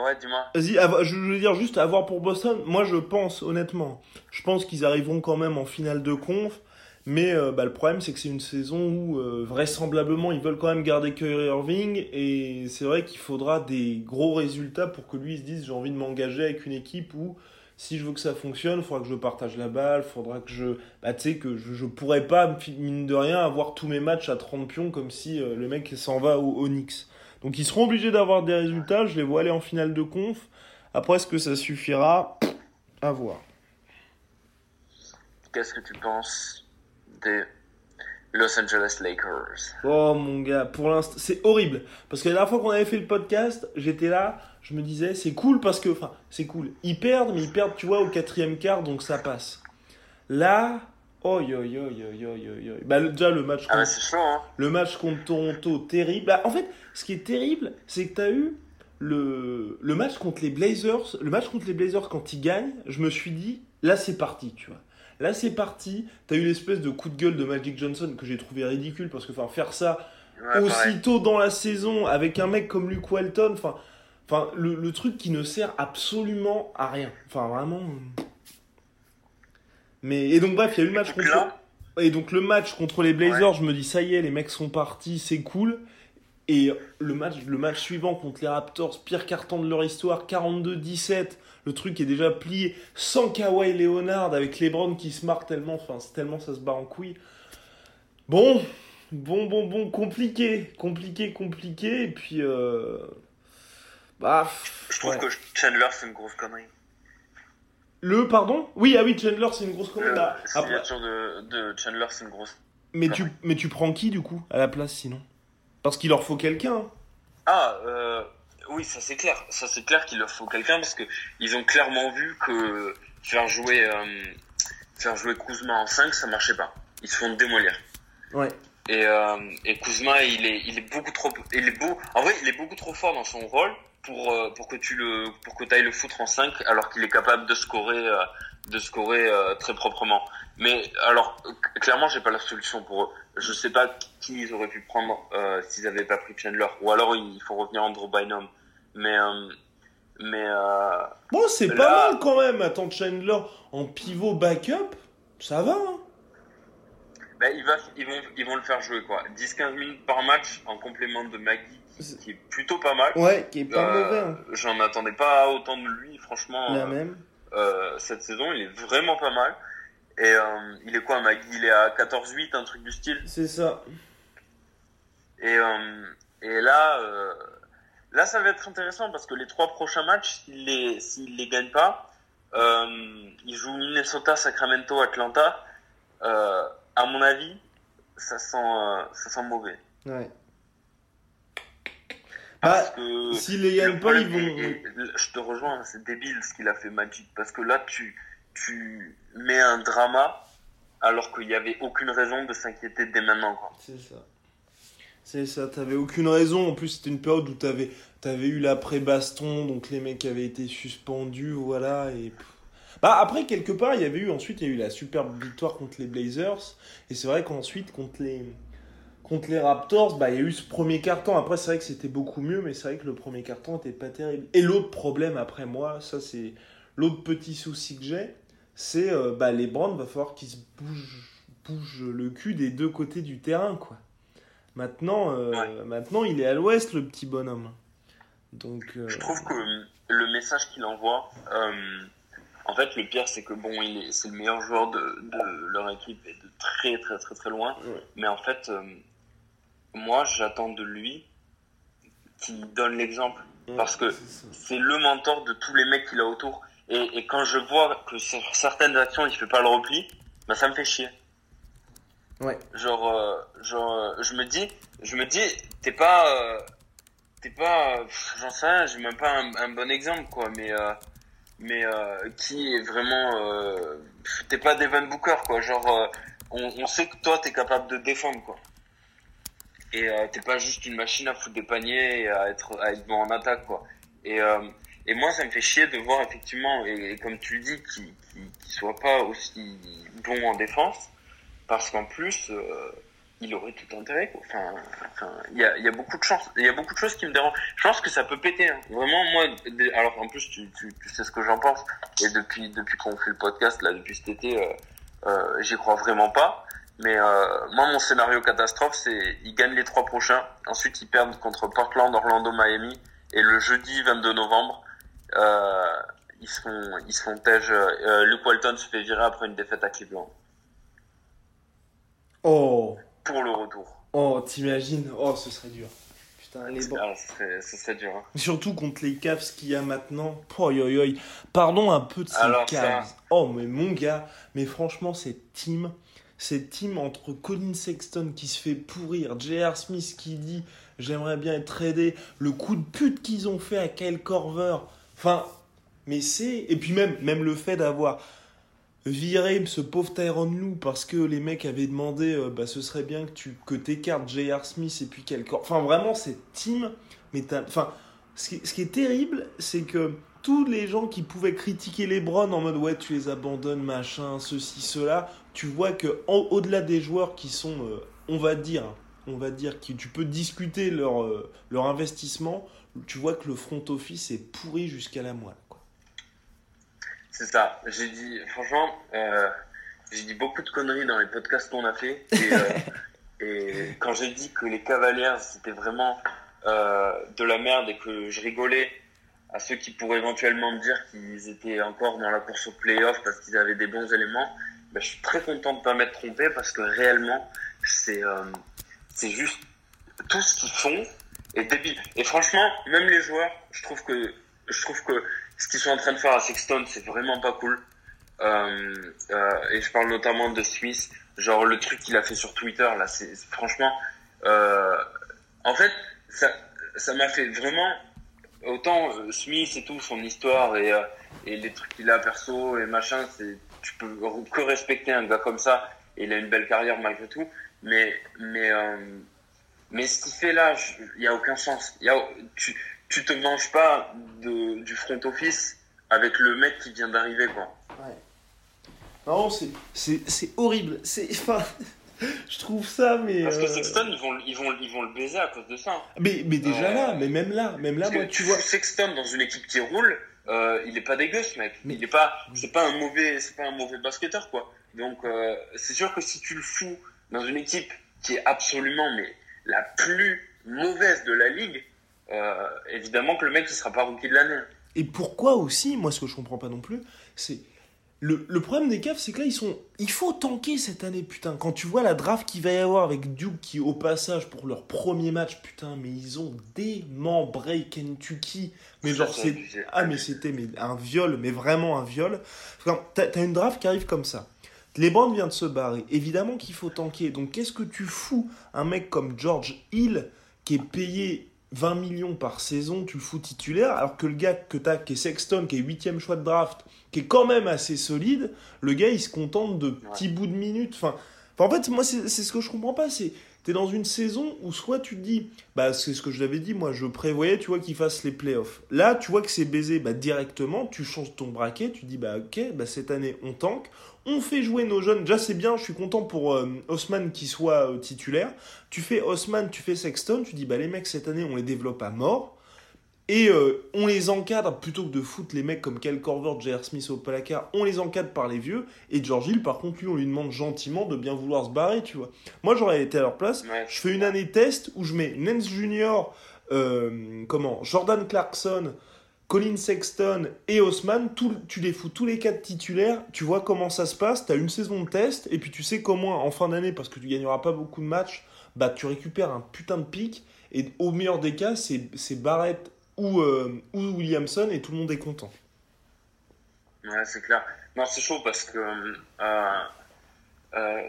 Ouais, dis-moi. Vas-y, je veux dire juste à voir pour Boston. Moi, je pense, honnêtement, je pense qu'ils arriveront quand même en finale de conf. Mais euh, bah, le problème, c'est que c'est une saison où euh, vraisemblablement ils veulent quand même garder Kyrie Irving. Et c'est vrai qu'il faudra des gros résultats pour que lui il se dise j'ai envie de m'engager avec une équipe où si je veux que ça fonctionne, il faudra que je partage la balle, il faudra que je. Bah, tu sais, que je, pourrais pas, mine de rien, avoir tous mes matchs à 30 pions comme si euh, le mec s'en va au Onyx. Donc ils seront obligés d'avoir des résultats. Je les vois aller en finale de conf. Après, est-ce que ça suffira? À voir. Qu'est-ce que tu penses? Des Los Angeles Lakers Oh mon gars, pour l'instant, c'est horrible. Parce que la dernière fois qu'on avait fait le podcast, j'étais là, je me disais, c'est cool parce que, enfin, c'est cool. Ils perdent, mais ils perdent, tu vois, au quatrième quart, donc ça passe. Là, Oh, yo, yo, yo, yo, yo, yo. Bah, déjà, le match ah, contre, chaud, hein. le match contre Toronto, terrible. Bah, en fait, ce qui est terrible, c'est que tu as eu le, le match contre les Blazers. Le match contre les Blazers, quand ils gagnent, je me suis dit, là, c'est parti, tu vois. Là, c'est parti. Tu as eu l'espèce de coup de gueule de Magic Johnson que j'ai trouvé ridicule parce que, enfin, faire ça aussitôt dans la saison avec un mec comme Luke Walton, enfin, enfin, le, le truc qui ne sert absolument à rien. Enfin, vraiment. Mais et donc bref, il y a eu le match contre et donc le match contre les Blazers, je me dis ça y est, les mecs sont partis, c'est cool. Et le match, le match suivant contre les Raptors, pire carton de leur histoire, 42-17. Le truc est déjà plié sans Kawhi Leonard avec LeBron qui se marque tellement, enfin tellement ça se bat en couille. Bon, bon, bon, bon, compliqué, compliqué, compliqué. Et puis, euh... bah, je trouve que Chandler c'est une grosse connerie. Le pardon? Oui, ah oui, Chandler, c'est une grosse connerie. La signature de, de, Chandler, c'est une grosse. Mais tu, mais tu prends qui du coup à la place sinon? Parce qu'il leur faut quelqu'un. Ah, euh, oui, ça c'est clair. Ça c'est clair qu'il leur faut quelqu'un parce que ils ont clairement vu que faire jouer, euh, faire jouer Kuzma en 5, ça marchait pas. Ils se font démolir. Ouais. Et, euh, et Kuzma, il est, il est beaucoup trop, il est beau. En vrai, il est beaucoup trop fort dans son rôle pour euh, pour que tu le pour que tu ailles le foutre en 5 alors qu'il est capable de scorer euh, de scorer euh, très proprement. Mais alors clairement, j'ai pas la solution pour eux. Je sais pas qui ils auraient pu prendre s'ils avaient pas pris Chandler ou alors il faut revenir Andrew Bynum. Mais mais bon, c'est pas mal quand même. Attends Chandler en pivot backup, ça va. Hein bah, il va, ils, vont, ils vont le faire jouer quoi. 10-15 minutes par match en complément de Magui, qui, qui est plutôt pas mal. Ouais, qui est pas Euh, mauvais. hein. J'en attendais pas autant de lui, franchement. La euh, même. Euh, cette saison, il est vraiment pas mal. Et euh, il est quoi, Magui Il est à 14-8, un truc du style? C'est ça. Et, euh, et là, euh, là, ça va être intéressant parce que les trois prochains matchs, s'il les, s'il les gagne pas, euh, il joue Minnesota, Sacramento, Atlanta. Euh, à mon avis, ça sent, euh, ça sent mauvais. Ouais. Parce Bah, que s'ils les le gagnent pas, ils problème, vont. et- et- je te rejoins, c'est débile ce qu'il a fait Magic parce que là, tu, tu mets un drama alors qu'il n'y avait aucune raison de s'inquiéter dès maintenant. C'est ça. C'est ça, t'avais aucune raison. En plus, c'était une période où t'avais avais eu l'après-baston, donc les mecs avaient été suspendus, voilà. Et... Bah, après, quelque part, il y avait eu, ensuite, il y a eu la superbe victoire contre les Blazers. Et c'est vrai qu'ensuite, contre les, contre les Raptors, bah, il y a eu ce premier carton. Après, c'est vrai que c'était beaucoup mieux, mais c'est vrai que le premier carton était pas terrible. Et l'autre problème, après moi, ça, c'est l'autre petit souci que j'ai, c'est euh, bah, les Browns, va falloir qu'ils se bougent, bougent le cul des deux côtés du terrain, quoi. Maintenant, euh, Ouais. maintenant, il est à l'ouest, le petit bonhomme. Donc, euh, Je trouve que le message qu'il envoie, en fait, le pire, c'est que bon, il est, c'est le meilleur joueur de, de leur équipe et de très, très, très, très loin. Ouais. Mais en fait, moi, j'attends de lui qu'il donne l'exemple. Parce que c'est le mentor de tous les mecs qu'il a autour. Et, et quand je vois que sur certaines actions, il fait pas le repli, bah, ça me fait chier. Ouais. Genre, euh, genre, euh, je me dis, je me dis, t'es pas, euh, t'es pas, euh, j'en sais rien, j'ai même pas un, un bon exemple, quoi, mais, euh, mais euh, qui est vraiment, euh, t'es pas Devin Booker, quoi. Genre, euh, on, on sait que toi, t'es capable de défendre, quoi. Et euh, t'es pas juste une machine à foutre des paniers et à être, à être bon en attaque, quoi. Et, euh, et moi, ça me fait chier de voir effectivement, et, et comme tu le dis, qu'il qu'il qu'il soit pas aussi bon en défense, parce qu'en plus, euh, il aurait tout intérêt. Quoi. Enfin, enfin, il y a, il y a beaucoup de chances, il y a beaucoup de choses qui me dérangent. Je pense que ça peut péter. Hein. Vraiment, moi, alors en plus, tu, tu, tu sais ce que j'en pense. Et depuis, depuis qu'on fait le podcast là, depuis cet été, euh, euh, j'y crois vraiment pas. Mais euh, moi, mon scénario catastrophe, c'est ils gagnent les trois prochains. Ensuite, ils perdent contre Portland, Orlando, Miami. Et le jeudi 22 novembre, euh, ils se font, ils se font tège. Euh, Luke Walton se fait virer après une défaite à Cleveland Oh, pour le retour. oh, t'imagines Oh, ce serait dur. Putain, les Browns. Ah, ce serait, dur. hein. Surtout contre les Cavs qu'il y a maintenant. Oh, yo, yo. Pardon un peu de ces Cavs. ça- Oh, mais mon gars, mais franchement, cette team, cette team entre Colin Sexton qui se fait pourrir, J.R. Smith qui dit j'aimerais bien être tradé, le coup de pute qu'ils ont fait à Kyle Corver. Enfin, mais c'est. Et puis même, même le fait d'avoir viré ce pauvre Tyron Lou parce que les mecs avaient demandé euh, bah, ce serait bien que tu que t'écartes J.R. Smith et puis Kyle Corver. Enfin, vraiment, cette team. Mais enfin, ce qui, ce qui est terrible, c'est que tous les gens qui pouvaient critiquer les Browns en mode ouais tu les abandonnes machin ceci cela tu vois que au-delà des joueurs qui sont euh, on va dire on va dire que tu peux discuter leur euh, leur investissement tu vois que le front office est pourri jusqu'à la moelle. C'est ça. J'ai dit, franchement, euh, j'ai dit beaucoup de conneries dans les podcasts qu'on a fait. Et, *laughs* et quand j'ai dit que les Cavaliers c'était vraiment de la merde et que je rigolais à ceux qui pourraient éventuellement me dire qu'ils étaient encore dans la course au playoff parce qu'ils avaient des bons éléments, ben, je suis très content de pas m'être trompé parce que réellement, c'est euh, c'est juste tout ce qu'ils font est débile. Et franchement, même les joueurs, je trouve que je trouve que ce qu'ils sont en train de faire à Sexton, c'est vraiment pas cool. Euh, euh, et je parle notamment de Smith, genre le truc qu'il a fait sur Twitter là, c'est c'est- franchement, euh, en fait, ça ça m'a fait vraiment autant euh, Smith et tout son histoire et euh, et les trucs qu'il a perso et machin, c'est tu peux que respecter un gars comme ça. Et il a une belle carrière malgré tout, mais mais euh, mais ce qu'il fait là, il y a aucun sens. Il y a, tu tu te manges pas de, du front office avec le mec qui vient d'arriver quoi. Non, c'est c'est c'est horrible. C'est enfin *laughs* je trouve ça mais Parce que euh, Sexton ils vont ils vont ils vont le baiser à cause de ça. mais mais déjà Euh, là, mais même là, même là moi tu vois Sexton dans une équipe qui roule, euh, il est pas dégueu ce mec. Mais- Il est pas, c'est pas un mauvais, c'est pas un mauvais basketteur quoi. Donc euh, c'est sûr que si tu le fous dans une équipe qui est absolument mais la plus mauvaise de la ligue, euh, évidemment que le mec il sera pas rookie de l'année. Et pourquoi aussi, moi ce que je comprends pas non plus, c'est le, le problème des Cavs, c'est que là, ils sont. Il faut tanker cette année, putain. Quand tu vois la draft qu'il va y avoir avec Duke qui, au passage, pour leur premier match, putain, mais ils ont démembré Kentucky. Mais genre, c'est. Ah, mais c'était mais un viol, mais vraiment un viol. Enfin, T'as une draft qui arrive comme ça. LeBron vient de se barrer. Évidemment qu'il faut tanker. Donc, qu'est-ce que tu fous un mec comme George Hill qui est payé 20 millions par saison, tu le fous titulaire, alors que le gars que t'as, qui est Sexton, qui est huitième choix de draft, qui est quand même assez solide, le gars il se contente de petits bouts de minutes. Enfin, en fait, moi c'est c'est ce que je comprends pas, c'est t'es dans une saison où soit tu te dis, bah c'est ce que je l'avais dit, moi je prévoyais, tu vois, qu'ils fassent les playoffs. Là, tu vois que c'est baisé, bah directement, tu changes ton braquet, tu dis, bah ok, bah cette année on tank, on fait jouer nos jeunes. Déjà, c'est bien, je suis content pour euh, Haussmann qui soit euh, titulaire. Tu fais Haussmann, tu fais Sexton, tu dis, bah les mecs, cette année, on les développe à mort. Et euh, on les encadre plutôt que de foutre les mecs comme Cal Corver, J.R. Smith au placard, on les encadre par les vieux. Et George Hill, par contre, lui, on lui demande gentiment de bien vouloir se barrer, tu vois. Moi, j'aurais été à leur place. Ouais. Je fais une année test où je mets Nance Junior, euh, comment, Jordan Clarkson, Colin Sexton et Haussmann, tu les fous tous les quatre titulaires, tu vois comment ça se passe, tu as une saison de test, et puis tu sais comment en fin d'année, parce que tu gagneras pas beaucoup de matchs, bah tu récupères un putain de pic, et au meilleur des cas, c'est c'est Barrett ou, euh, ou Williamson, et tout le monde est content. Ouais, c'est clair. Non, c'est chaud parce que. euh, euh,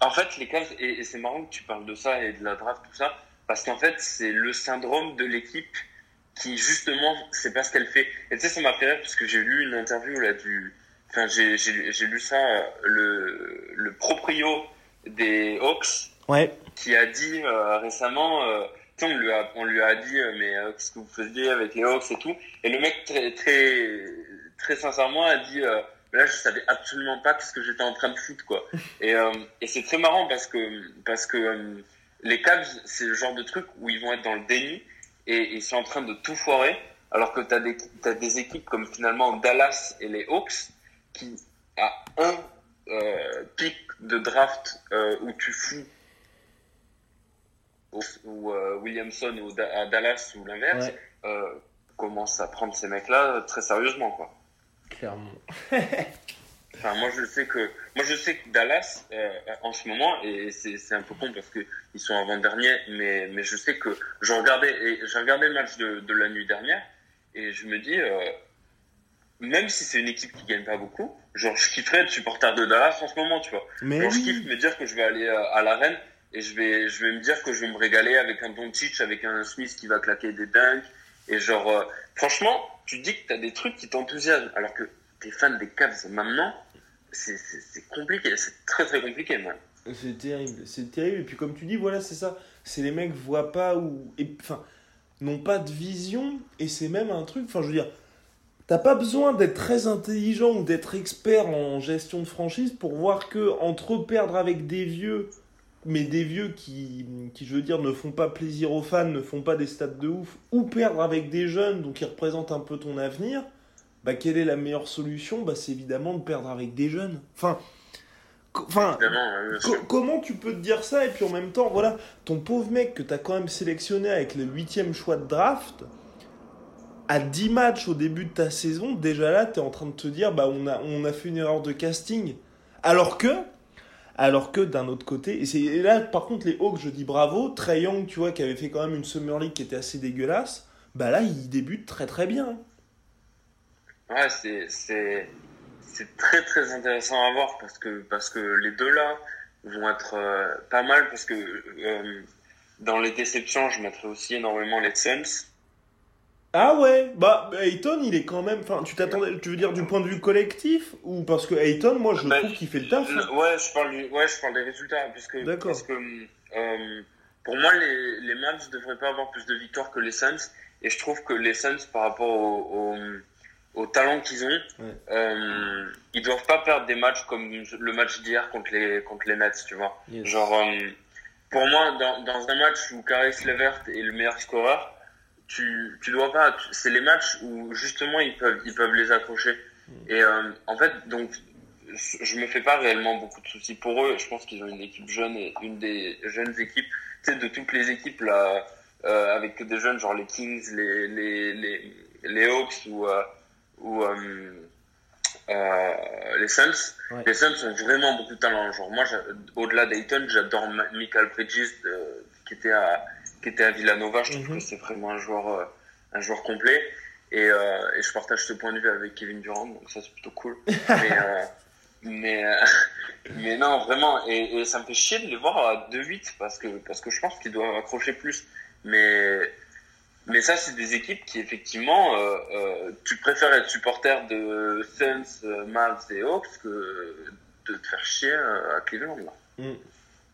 en fait, les Cavs, et, et c'est marrant que tu parles de ça et de la draft, tout ça, parce qu'en fait, c'est le syndrome de l'équipe qui, justement, c'est pas ce qu'elle fait. Et tu sais, ça m'a fait rire parce que j'ai lu une interview là du. Enfin, j'ai j'ai- lu ça, euh, le, le proprio des Hawks Ouais. qui a dit euh, récemment, euh, on lui a, on lui a dit, euh, mais euh, qu'est-ce que vous faisiez avec les Hawks et tout. Et le mec, très, très, très sincèrement, a dit, euh, là, je savais absolument pas ce que j'étais en train de foutre, quoi. *laughs* Et, euh, et c'est très marrant parce que, parce que euh, les Cavs, c'est le genre de truc où ils vont être dans le déni et ils sont en train de tout foirer, alors que t'as des, t'as des équipes comme finalement Dallas et les Hawks qui, à un euh, pic de draft euh, où tu fous ou, ou, euh, Williamson ou Da- à Dallas ou l'inverse, Ouais. euh, commence à prendre ces mecs-là très sérieusement, quoi. Clairement. *laughs* Enfin, moi je sais que moi je sais que Dallas euh, en ce moment et c'est c'est un peu con parce que ils sont avant dernier, mais mais je sais que je regardais et j'ai regardé le match de, de la nuit dernière et je me dis euh, même si c'est une équipe qui gagne pas beaucoup, genre je kifferais être supporter de Dallas en ce moment, tu vois. Mais Genre, je kiffe me dire que je vais aller euh, à l'arène et je vais, je vais me dire que je vais me régaler avec un Doncic, avec un Smith qui va claquer des dunks. Et genre, euh, franchement, tu dis que t'as des trucs qui t'enthousiasment. Alors que t'es fan des Cavs maintenant, c'est, compliqué. C'est très très compliqué, man. C'est terrible, c'est terrible. Et puis comme tu dis, voilà, c'est ça. C'est les mecs voient pas ou, enfin, n'ont pas de vision. Et c'est même un truc. Enfin, je veux dire, t'as pas besoin d'être très intelligent ou d'être expert en gestion de franchise pour voir que entre perdre avec des vieux, mais des vieux qui, qui, je veux dire, ne font pas plaisir aux fans, ne font pas des stats de ouf, ou perdre avec des jeunes, donc qui représentent un peu ton avenir. Bah, quelle est la meilleure solution Bah, c'est évidemment de perdre avec des jeunes. Enfin, enfin, Co- comment tu peux te dire ça et puis en même temps, voilà, ton pauvre mec que t'as quand même sélectionné avec le huitième choix de draft, à 10 matchs au début de ta saison, déjà là, t'es en train de te dire, bah on a, on a fait une erreur de casting. Alors que, alors que d'un autre côté, et, c'est, et là par contre les Hawks, je dis bravo, Trey Young, tu vois, qui avait fait quand même une Summer League qui était assez dégueulasse, bah là il débute très très bien. Ouais, c'est, c'est, c'est très très intéressant à voir parce que, parce que les deux là vont être euh, pas mal parce que euh, dans les déceptions, je mettrais aussi énormément les Suns. Ah ouais, bah Ayton il est quand même, enfin tu t'attendais, tu veux dire du point de vue collectif ou parce que Ayton, moi je Bah, trouve qu'il fait le taf. hein. Ouais, je parle, du- ouais, je parle des résultats puisque, D'accord. parce que euh, pour moi les, les Mavs devraient pas avoir plus de victoires que les Suns et je trouve que les Suns par rapport au, au, au talent qu'ils ont, Ouais. euh, ils doivent pas perdre des matchs comme le match d'hier contre les contre les Nets, tu vois. Yes. Genre, euh, pour moi, dans, dans un match où Caris Levert est le meilleur scoreur, tu, tu dois pas. C'est les matchs où justement ils peuvent, ils peuvent les accrocher. Et euh, en fait, donc, je me fais pas réellement beaucoup de soucis pour eux. Je pense qu'ils ont une équipe jeune et une des jeunes équipes, tu sais, de toutes les équipes là, euh, avec des jeunes, genre les Kings, les, les, les, les Hawks ou, ou euh, euh, les Suns. Ouais. Les Suns ont vraiment beaucoup de talent. Genre, moi, au-delà d'Ayton, j'adore Michael Bridges, de- qui était à, qui était à Villanova. Je trouve Mhm. que c'est vraiment un joueur, euh, un joueur complet. Et, euh, et je partage ce point de vue avec Kevin Durant, donc ça c'est plutôt cool. *laughs* mais, euh, mais, euh, *laughs* mais non, vraiment, et, et ça me fait chier de les voir à 2-8 parce que, parce que je pense qu'ils doivent accrocher plus. Mais, mais ça, c'est des équipes qui, effectivement, euh, euh, tu préfères être supporter de Suns, euh, Mavs et Hawks que de te faire chier à Cleveland. là. Mm.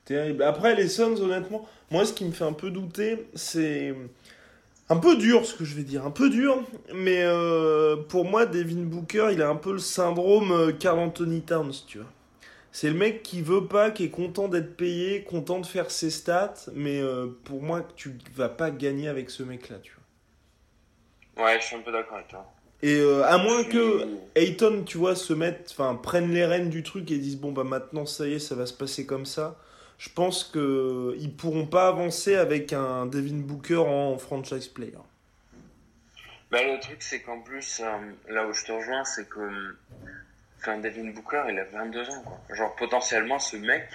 Terrible. Après, les Suns, honnêtement, moi, ce qui me fait un peu douter, c'est un peu dur ce que je vais dire, un peu dur, mais pour moi, Devin Booker, il a un peu le syndrome Carl Anthony Towns, tu vois. C'est le mec qui veut pas, qui est content d'être payé, content de faire ses stats, mais euh, pour moi, tu vas pas gagner avec ce mec-là, tu vois. Ouais, je suis un peu d'accord avec toi. Et euh, à moins que Ayton, tu vois, se mette, enfin, prenne les rênes du truc et disent bon bah maintenant ça y est, ça va se passer comme ça. Je pense que ils pourront pas avancer avec un Devin Booker en franchise player. Bah, le truc, c'est qu'en plus, euh, là où je te rejoins, c'est que enfin, Devin Booker, il a 22 ans. Quoi. Genre, potentiellement, ce mec,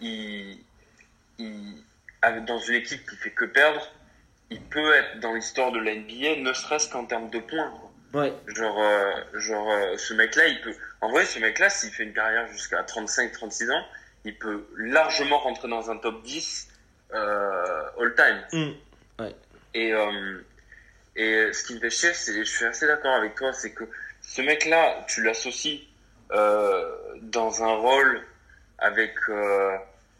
il, il, dans une équipe qui fait que perdre, il peut être dans l'histoire de la NBA, ne serait-ce qu'en termes de points. Quoi. Ouais. Genre, euh, genre euh, ce mec-là, il peut. En vrai, ce mec-là, s'il fait une carrière jusqu'à 35-36 ans, il peut largement rentrer dans un top 10 euh, all-time. Et, euh, et ce qui me fait chier, c'est, je suis assez d'accord avec toi, c'est que ce mec-là, tu l'associes dans un rôle avec. Euh,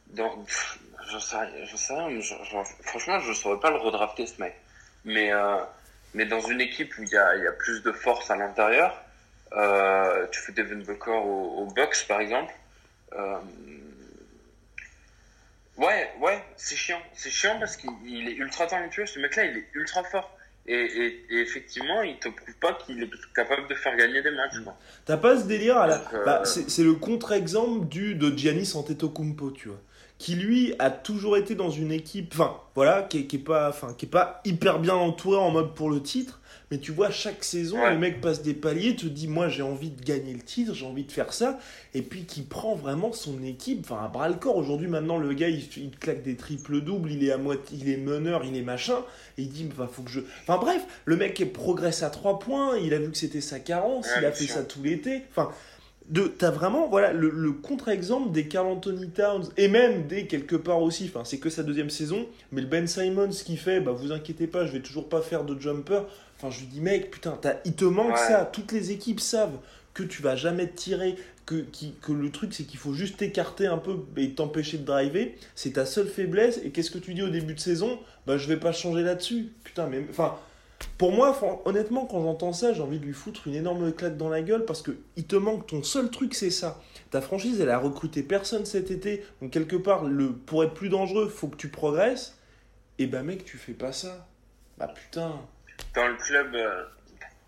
dans, pff, je sais, rien- je sais rien, je- franchement, je saurais pas le redrafter, ce mec. Mais, euh, mais dans une équipe où il y a, y a plus de force à l'intérieur, euh, tu fais Devin Booker au, au Bucks, par exemple. Euh, Ouais, ouais, c'est chiant. C'est chiant parce qu'il il est ultra talentueux. Ce mec-là, il est ultra fort. Et, et, et effectivement, il te prouve pas qu'il est capable de faire gagner des matchs. quoi. T'as pas ce délire à la... Euh, bah, c'est le contre-exemple du de Giannis Antetokounmpo, tu vois, qui lui a toujours été dans une équipe, enfin voilà, qui est, qui est pas, enfin qui est pas hyper bien entouré en mode pour le titre, mais tu vois chaque saison Ouais. le mec passe des paliers, te dit moi j'ai envie de gagner le titre, j'ai envie de faire ça, et puis qui prend vraiment son équipe, enfin à bras le corps. Aujourd'hui maintenant le gars il, il claque des triples doubles, il est à moitié, il est meneur, il est machin, et il dit bah faut que je, enfin bref, le mec progresse à 3 points, il a vu que c'était sa carence, Ouais, il a fait sûr. ça tout l'été, enfin de t'as vraiment voilà le, le contre-exemple des Carl Anthony Towns et même des quelque part aussi enfin c'est que sa deuxième saison mais le Ben Simons qui fait bah vous inquiétez pas je vais toujours pas faire de jumper enfin je lui dis mec putain t'as- il te manque Ouais. ça toutes les équipes savent que tu vas jamais te tirer que, qui- que le truc c'est qu'il faut juste t'écarter un peu et t'empêcher de driver c'est ta seule faiblesse et qu'est-ce que tu dis au début de saison? Bah je vais pas changer là-dessus putain mais enfin pour moi, honnêtement, quand j'entends ça, j'ai envie de lui foutre une énorme claque dans la gueule parce que il te manque ton seul truc, c'est ça. Ta franchise, elle a recruté personne cet été, donc quelque part, le pour être plus dangereux, faut que tu progresses. Et bah mec, tu fais pas ça. Bah putain. Dans le club, euh,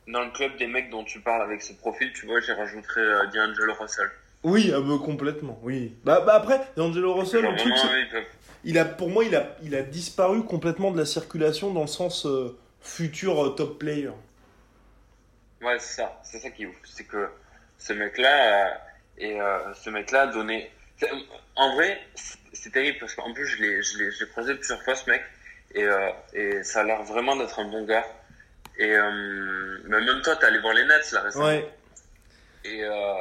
dans le club des mecs dont tu parles avec ce profil, tu vois, j'ai rajouté euh, D'Angelo Russell. Oui, ah bah, complètement, oui. Bah, bah après, D'Angelo Russell, le truc, il a, pour moi, il a, il a disparu complètement de la circulation dans le sens euh, futur euh, top player. Ouais, c'est ça. C'est ça qui est ouf. C'est que ce mec-là, euh, et euh, ce mec-là a donné. En vrai, c'est- terrible parce qu'en plus, je l'ai croisé plusieurs fois, ce mec, et, euh, et ça a l'air vraiment d'être un bon gars. Et euh, mais même toi, t'es allé voir les Nets là récemment. Ouais. Et, euh,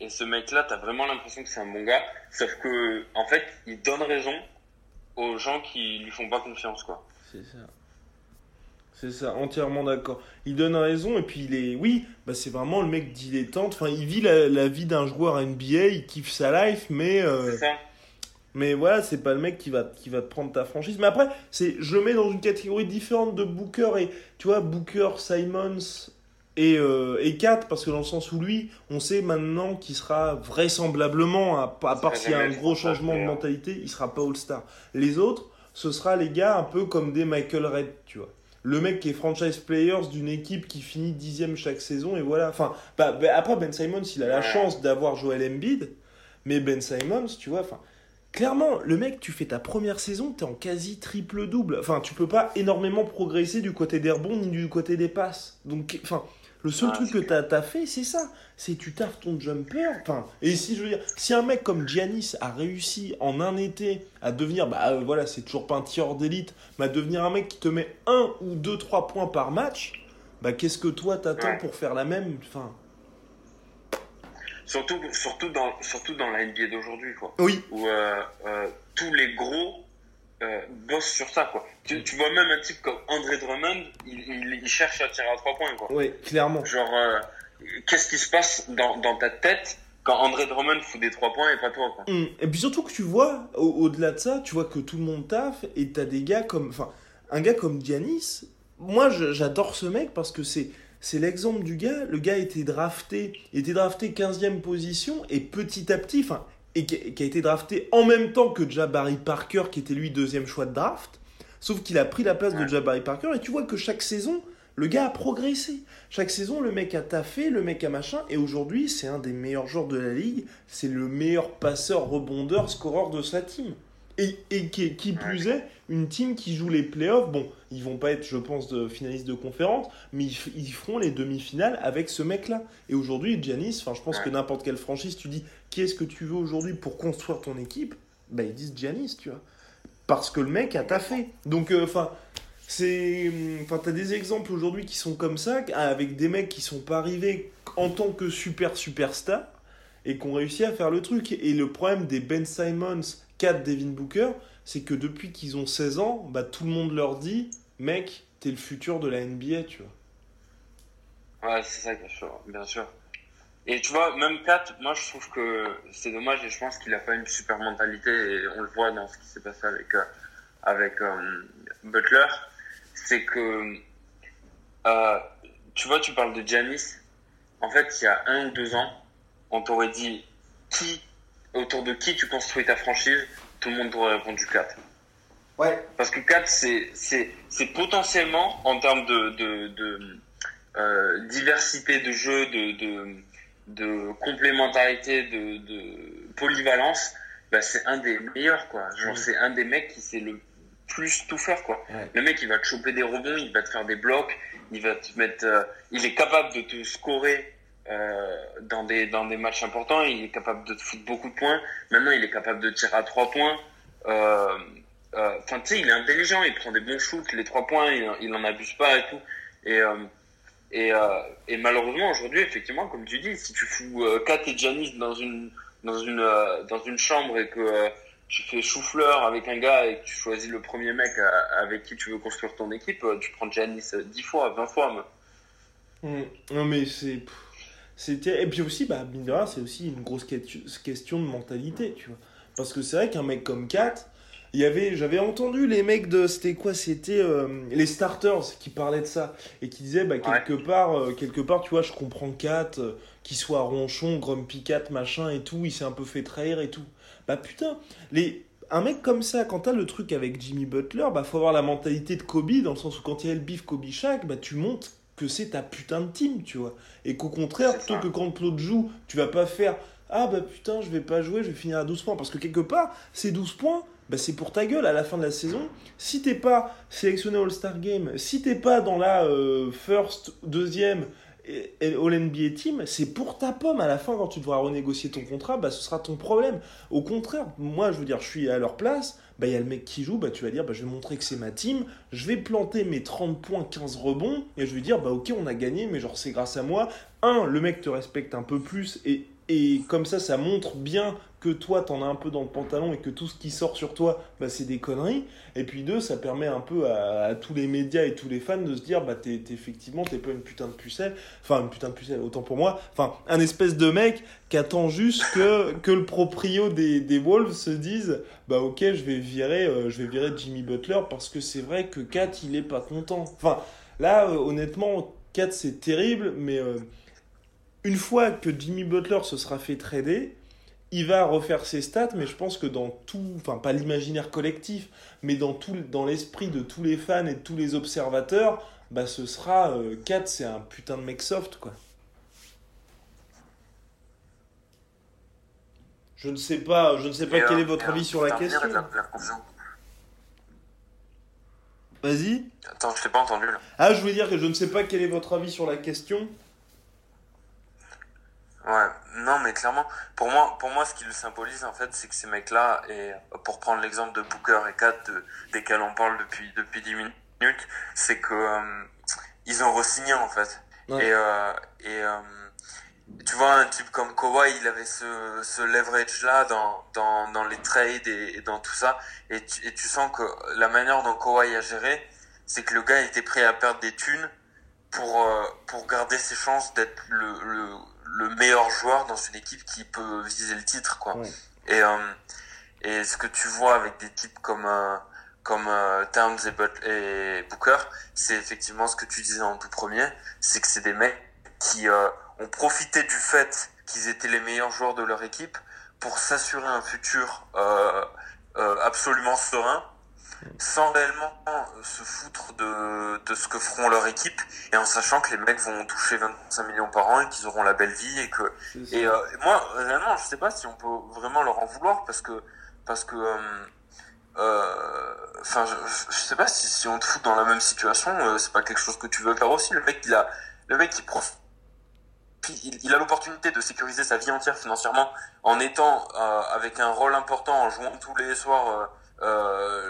et ce mec-là, t'as vraiment l'impression que c'est un bon gars. Sauf que, en fait, il donne raison aux gens qui lui font pas confiance, quoi. C'est ça. C'est ça, entièrement d'accord. Il donne raison et puis il est, oui, bah c'est vraiment le mec dilettante. Enfin, il vit la, la vie d'un joueur NBA, il kiffe sa life, mais euh, C'est ça. Mais voilà, c'est pas le mec qui va qui va te prendre ta franchise. Mais après, c'est, je le mets dans une catégorie différente de Booker et tu vois Booker, Simons et euh, et Kat parce que dans le sens où lui, on sait maintenant qu'il sera vraisemblablement, à, à part s'il y a un gros changement de player. mentalité, il sera pas All-Star. Les autres, ce sera les gars un peu comme des Michael Red, tu vois. le mec qui est franchise players d'une équipe qui finit dixième chaque saison et voilà. Enfin, bah, bah, après Ben Simons, il a la chance d'avoir Joel Embiid, mais Ben Simons, tu vois, enfin, clairement, le mec, tu fais ta première saison, t'es en quasi triple double. Enfin, tu peux pas énormément progresser du côté des rebonds ni du côté des passes. Donc, enfin, le seul Ah, truc que t'as as fait, c'est ça. C'est tu taffes ton jumper. Enfin, et si je veux dire, si un mec comme Giannis a réussi en un été à devenir, bah euh, voilà, c'est toujours pas un tireur d'élite, mais à devenir un mec qui te met un ou deux, trois points par match, bah qu'est-ce que toi t'attends pour faire la même? Enfin, Surtout, surtout, dans, surtout dans la NBA d'aujourd'hui, quoi. oui. Où euh, euh, tous les gros euh, bossent sur ça, quoi. Tu, tu vois même un type comme André Drummond, il, il, il cherche à tirer à trois points, quoi. Oui, clairement. Genre, euh, qu'est-ce qui se passe dans, dans ta tête quand André Drummond fout des trois points et pas toi, quoi? Hum, Et puis surtout que tu vois, au- au-delà de ça, tu vois que tout le monde taffe et t'as des gars comme. Enfin, un gars comme Giannis, moi j'adore ce mec parce que c'est. C'est l'exemple du gars, le gars était drafté, était drafté 15e position et petit à petit, enfin, et qui, a été drafté en même temps que Jabari Parker qui était lui deuxième choix de draft, sauf qu'il a pris la place de. Jabari Parker et tu vois que chaque saison, le gars a progressé. Chaque saison, le mec a taffé, le mec a machin, et aujourd'hui, c'est un des meilleurs joueurs de la ligue. C'est le meilleur passeur, rebondeur, scoreur de sa team. Et, et qui, qui plus est, une team qui joue les playoffs. Bon, ils vont pas être, je pense, de finalistes de conférence, mais ils, feront les demi-finales avec ce mec-là. Et aujourd'hui, Giannis, enfin, je pense que n'importe quelle franchise, tu dis qui est-ce que tu veux aujourd'hui pour construire ton équipe, bah ils disent Giannis, tu vois. Parce que le mec a taffé. Donc, euh, enfin. c'est. Enfin, t'as des exemples aujourd'hui qui sont comme ça, avec des mecs qui sont pas arrivés en tant que super superstar et qui ont réussi à faire le truc. Et le problème des Ben Simons, 4 Devin Booker, c'est que depuis qu'ils ont 16 ans, bah, tout le monde leur dit Mec, t'es le futur de la NBA, tu vois. Ouais, c'est ça, bien sûr. Et tu vois, même Kat, moi je trouve que c'est dommage et je pense qu'il a pas une super mentalité et on le voit dans ce qui s'est passé avec, euh, euh, Butler. C'est que, euh, tu vois, tu parles de Giannis. En fait, il y a un ou deux ans, on t'aurait dit qui, autour de qui tu construis ta franchise, tout le monde t'aurait répondu Kat. Ouais. Parce que 4, c'est, c'est, c'est potentiellement, en termes de, de, de euh, diversité de jeu, de, de, de complémentarité, de, de polyvalence, bah, c'est un des meilleurs, quoi. Genre, c'est un des mecs qui sait le plus tout faire, quoi. Ouais. Le mec, il va te choper des rebonds, il va te faire des blocs, il va te mettre, euh, il est capable de te scorer euh, dans des dans des matchs importants, il est capable de foutre beaucoup de points. Maintenant, il est capable de tirer à trois points. Euh, euh, Enfin, tu sais, il est intelligent, il prend des bons shoots, les trois points, il, il en abuse pas et tout. Et et, malheureusement aujourd'hui, effectivement, comme tu dis, si tu fous Kat et Janis dans une dans une dans une chambre et que tu fais chou-fleur avec un gars et que tu choisis le premier mec avec qui tu veux construire ton équipe, tu prends Janis euh, 10 fois, 20 fois. mais- Mm. Non, mais c'est. C'était... Et puis aussi, bah, mine de rien, c'est aussi une grosse que- question de mentalité, tu vois. Parce que c'est vrai qu'un mec comme Kat, il y avait, j'avais entendu les mecs de, c'était quoi, c'était euh, les starters qui parlaient de ça et qui disaient, bah, quelque part, euh, quelque part, tu vois, je comprends Kat, euh, qu'il soit ronchon, grumpy Kat, machin et tout, il s'est un peu fait trahir et tout. Bah putain, les, un mec comme ça, quand t'as le truc avec Jimmy Butler, bah faut avoir la mentalité de Kobe, dans le sens où quand il y a le bif Kobe Shaq, bah tu montres que c'est ta putain de team, tu vois. Et qu'au contraire, plutôt que quand l'autre joue, tu vas pas faire Ah bah putain, je vais pas jouer, je vais finir à 12 points. Parce que quelque part, ces 12 points, bah c'est pour ta gueule à la fin de la saison. Si t'es pas sélectionné All-Star Game, si t'es pas dans la euh, first, deuxième All-NBA Team, c'est pour ta pomme. À la fin, quand tu devras renégocier ton contrat, bah ce sera ton problème. Au contraire, moi, je veux dire, je suis à leur place. Bah, il y a le mec qui joue, bah, tu vas dire, bah, je vais montrer que c'est ma team, je vais planter mes 30 points, 15 rebonds, et je vais dire, bah, ok, on a gagné, mais genre, c'est grâce à moi. Un, le mec te respecte un peu plus, et, et comme ça, ça montre bien que toi, t'en as un peu dans le pantalon, et que tout ce qui sort sur toi, bah, c'est des conneries. Et puis deux, ça permet un peu à, tous les médias et tous les fans de se dire, bah, t'es, t'es- effectivement, t'es pas une putain de pucelle, enfin, une putain de pucelle, autant pour moi, enfin, un espèce de mec qui attend juste que, que le proprio des, des Wolves se dise, bah ok, je vais virer, euh, je vais virer Jimmy Butler parce que c'est vrai que Kat il est pas content. Enfin, là euh, honnêtement, Kat c'est terrible, mais euh, une fois que Jimmy Butler se sera fait trader, il va refaire ses stats, mais je pense que dans tout, enfin pas l'imaginaire collectif, mais dans tout, dans l'esprit de tous les fans et de tous les observateurs, bah ce sera euh, Kat, c'est un putain de mec soft quoi. Je ne sais pas, je ne sais pas Et, quel euh, est votre et, avis euh, sur la question. Vas-y. Attends, je t'ai pas entendu là. Ah, je voulais dire que je ne sais pas quel est votre avis sur la question. Ouais, non, mais clairement, pour moi, pour moi, ce qui le symbolise, en fait, c'est que ces mecs-là, et pour prendre l'exemple de Booker et Kat, de- desquels on parle depuis, depuis 10 minutes, c'est que euh, ils ont re-signé, en fait. Ouais. Et, euh, et euh, tu vois, un type comme Kawhi, il avait ce, ce leverage-là dans, dans, dans les trades et, et dans tout ça. Et tu, et tu sens que la manière dont Kawhi a géré, c'est que le gars était prêt à perdre des thunes pour, euh, pour garder ses chances d'être le, le, le meilleur joueur dans une équipe qui peut viser le titre, quoi. Et, euh, et ce que tu vois avec des types comme, euh, comme euh, Towns et, But- et Booker, c'est effectivement ce que tu disais en tout premier, c'est que c'est des mecs qui euh, ont profité du fait qu'ils étaient les meilleurs joueurs de leur équipe pour s'assurer un futur euh, euh, absolument serein, sans réellement euh, se foutre de, de ce que feront leur équipe, et en sachant que les mecs vont toucher 25 millions par an et qu'ils auront la belle vie et que ça. et euh, moi, réellement, je sais pas si on peut vraiment leur en vouloir parce que, parce que, euh, euh, enfin, je, je sais pas si, si on te fout dans la même situation, euh, c'est pas quelque chose que tu veux faire aussi. Le mec, il a, le mec, il prof, il, il a l'opportunité de sécuriser sa vie entière financièrement en étant euh, avec un rôle important, en jouant tous les soirs euh, euh,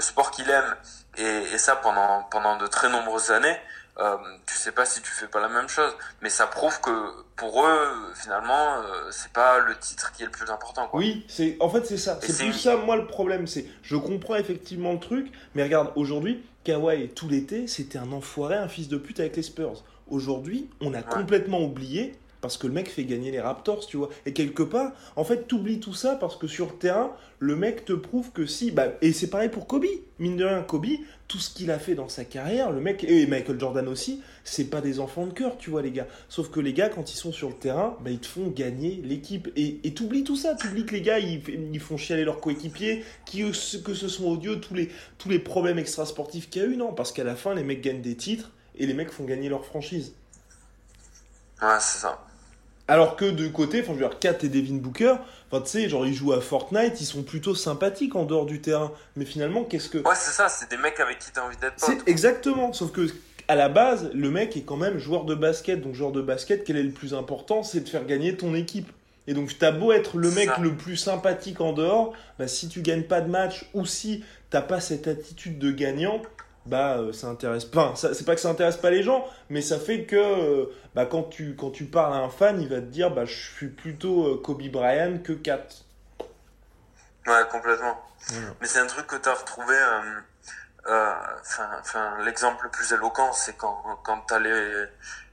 le, sport qu'il aime et, et ça pendant pendant de très nombreuses années. Euh, tu sais pas si tu fais pas la même chose, mais ça prouve que pour eux, finalement, euh, c'est pas le titre qui est le plus important. Quoi. Oui, c'est en fait c'est ça. C'est- plus ça moi le problème, c'est je comprends effectivement le truc, mais regarde aujourd'hui, Kawhi tout l'été, c'était un enfoiré, un fils de pute avec les Spurs. Aujourd'hui, on a complètement oublié parce que le mec fait gagner les Raptors, tu vois. Et quelque part, en fait, t'oublies tout ça parce que sur le terrain, le mec te prouve que si, bah, et c'est pareil pour Kobe. Mine de rien, Kobe, tout ce qu'il a fait dans sa carrière, le mec, et Michael Jordan aussi, c'est pas des enfants de cœur, tu vois, les gars. Sauf que les gars, quand ils sont sur le terrain, bah, ils te font gagner l'équipe. Et t'oublies tout ça, t'oublies que les gars, ils, font chialer leurs coéquipiers, qui, que ce soit odieux, tous les, tous les problèmes extrasportifs qu'il y a eu, non. Parce qu'à la fin, les mecs gagnent des titres et les mecs font gagner leur franchise. Ouais, c'est ça. Alors que de côté, enfin, je veux dire, Kat et Devin Booker, enfin, tu sais, genre, ils jouent à Fortnite, ils sont plutôt sympathiques en dehors du terrain. Mais finalement, qu'est-ce que. Ouais, c'est ça, c'est des mecs avec qui t'as envie d'être pote. Exactement. Sauf que, à la base, le mec est quand même joueur de basket. Donc, joueur de basket, quel est le plus important C'est de faire gagner ton équipe. Et donc, t'as beau être le mec Ça. le plus sympathique en dehors, bah, si tu gagnes pas de match ou si t'as pas cette attitude de gagnant, bah, euh, ça intéresse. Enfin, ça- c'est pas que ça intéresse pas les gens, mais ça fait que, euh, bah, quand tu, quand tu parles à un fan, il va te dire, bah, je suis plutôt euh, Kobe Bryant que Kat. Ouais, complètement. Mais c'est un truc que t'as retrouvé. euh, euh, Enfin, enfin, l'exemple le plus éloquent, c'est quand quand t'as les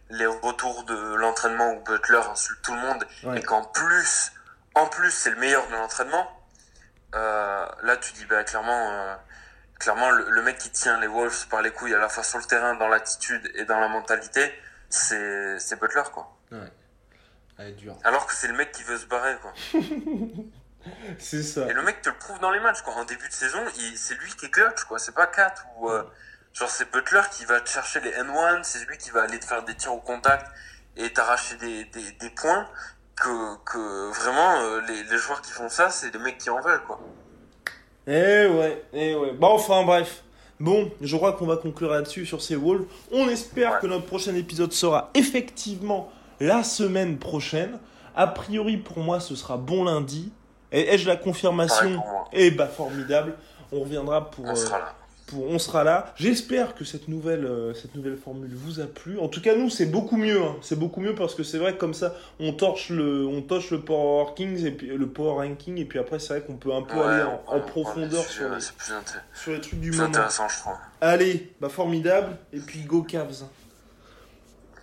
les retours de l'entraînement où Butler insulte tout le monde Ouais. et qu'en plus, en plus, c'est le meilleur de l'entraînement. Là, tu dis bah clairement, clairement, le, le mec qui tient les Wolves par les couilles à la fois sur le terrain, dans l'attitude et dans la mentalité, c'est c'est Butler quoi. Ouais. Elle est dure. Alors que c'est le mec qui veut se barrer quoi. *laughs* C'est ça. Et le mec te le prouve dans les matchs, quoi. En début de saison, il- c'est lui qui est clutch, quoi. C'est pas Kat ou, euh, genre, c'est Butler qui va te chercher les N1, c'est lui qui va aller te faire des tirs au contact et t'arracher des, des, des points que, que vraiment, euh, les, les joueurs qui font ça, c'est des mecs qui en veulent, quoi. Eh ouais, eh ouais. Bah enfin bref. Bon, je crois qu'on va conclure là-dessus sur ces Wolves. On espère que notre prochain épisode sera effectivement la semaine prochaine. A priori pour moi ce sera bon lundi. Et ai-je la confirmation. Eh bah formidable. On reviendra pour, On euh, sera là. Pour on sera là. J'espère que cette nouvelle euh, cette nouvelle formule vous a plu. En tout cas nous c'est beaucoup mieux. hein. C'est beaucoup mieux parce que c'est vrai que comme ça on torche le on torche le power rankings et puis le power ranking et puis après c'est vrai qu'on peut un peu Ouais, aller en, en profondeur les sur les, C'est sur les trucs du plus moment. intéressant, je trouve. Allez, bah formidable. Et puis go Cavs.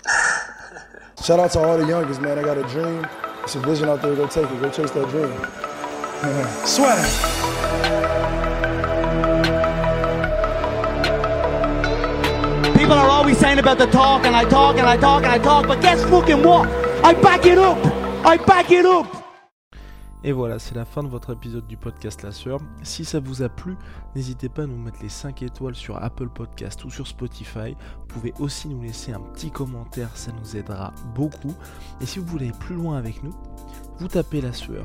*laughs* Shout out to all the youngest, man. I got a dream. It's a vision out there. Go take it. Go chase that dream. Swag. People are always saying about the talk, and I talk, and I talk, and I talk, but guess fucking what? I back it up. I back it up. Et voilà, c'est la fin de votre épisode du podcast La Sœur. Si ça vous a plu, n'hésitez pas à nous mettre les 5 étoiles sur Apple Podcast ou sur Spotify. Vous pouvez aussi nous laisser un petit commentaire, ça nous aidera beaucoup. Et si vous voulez aller plus loin avec nous, vous tapez La Sueur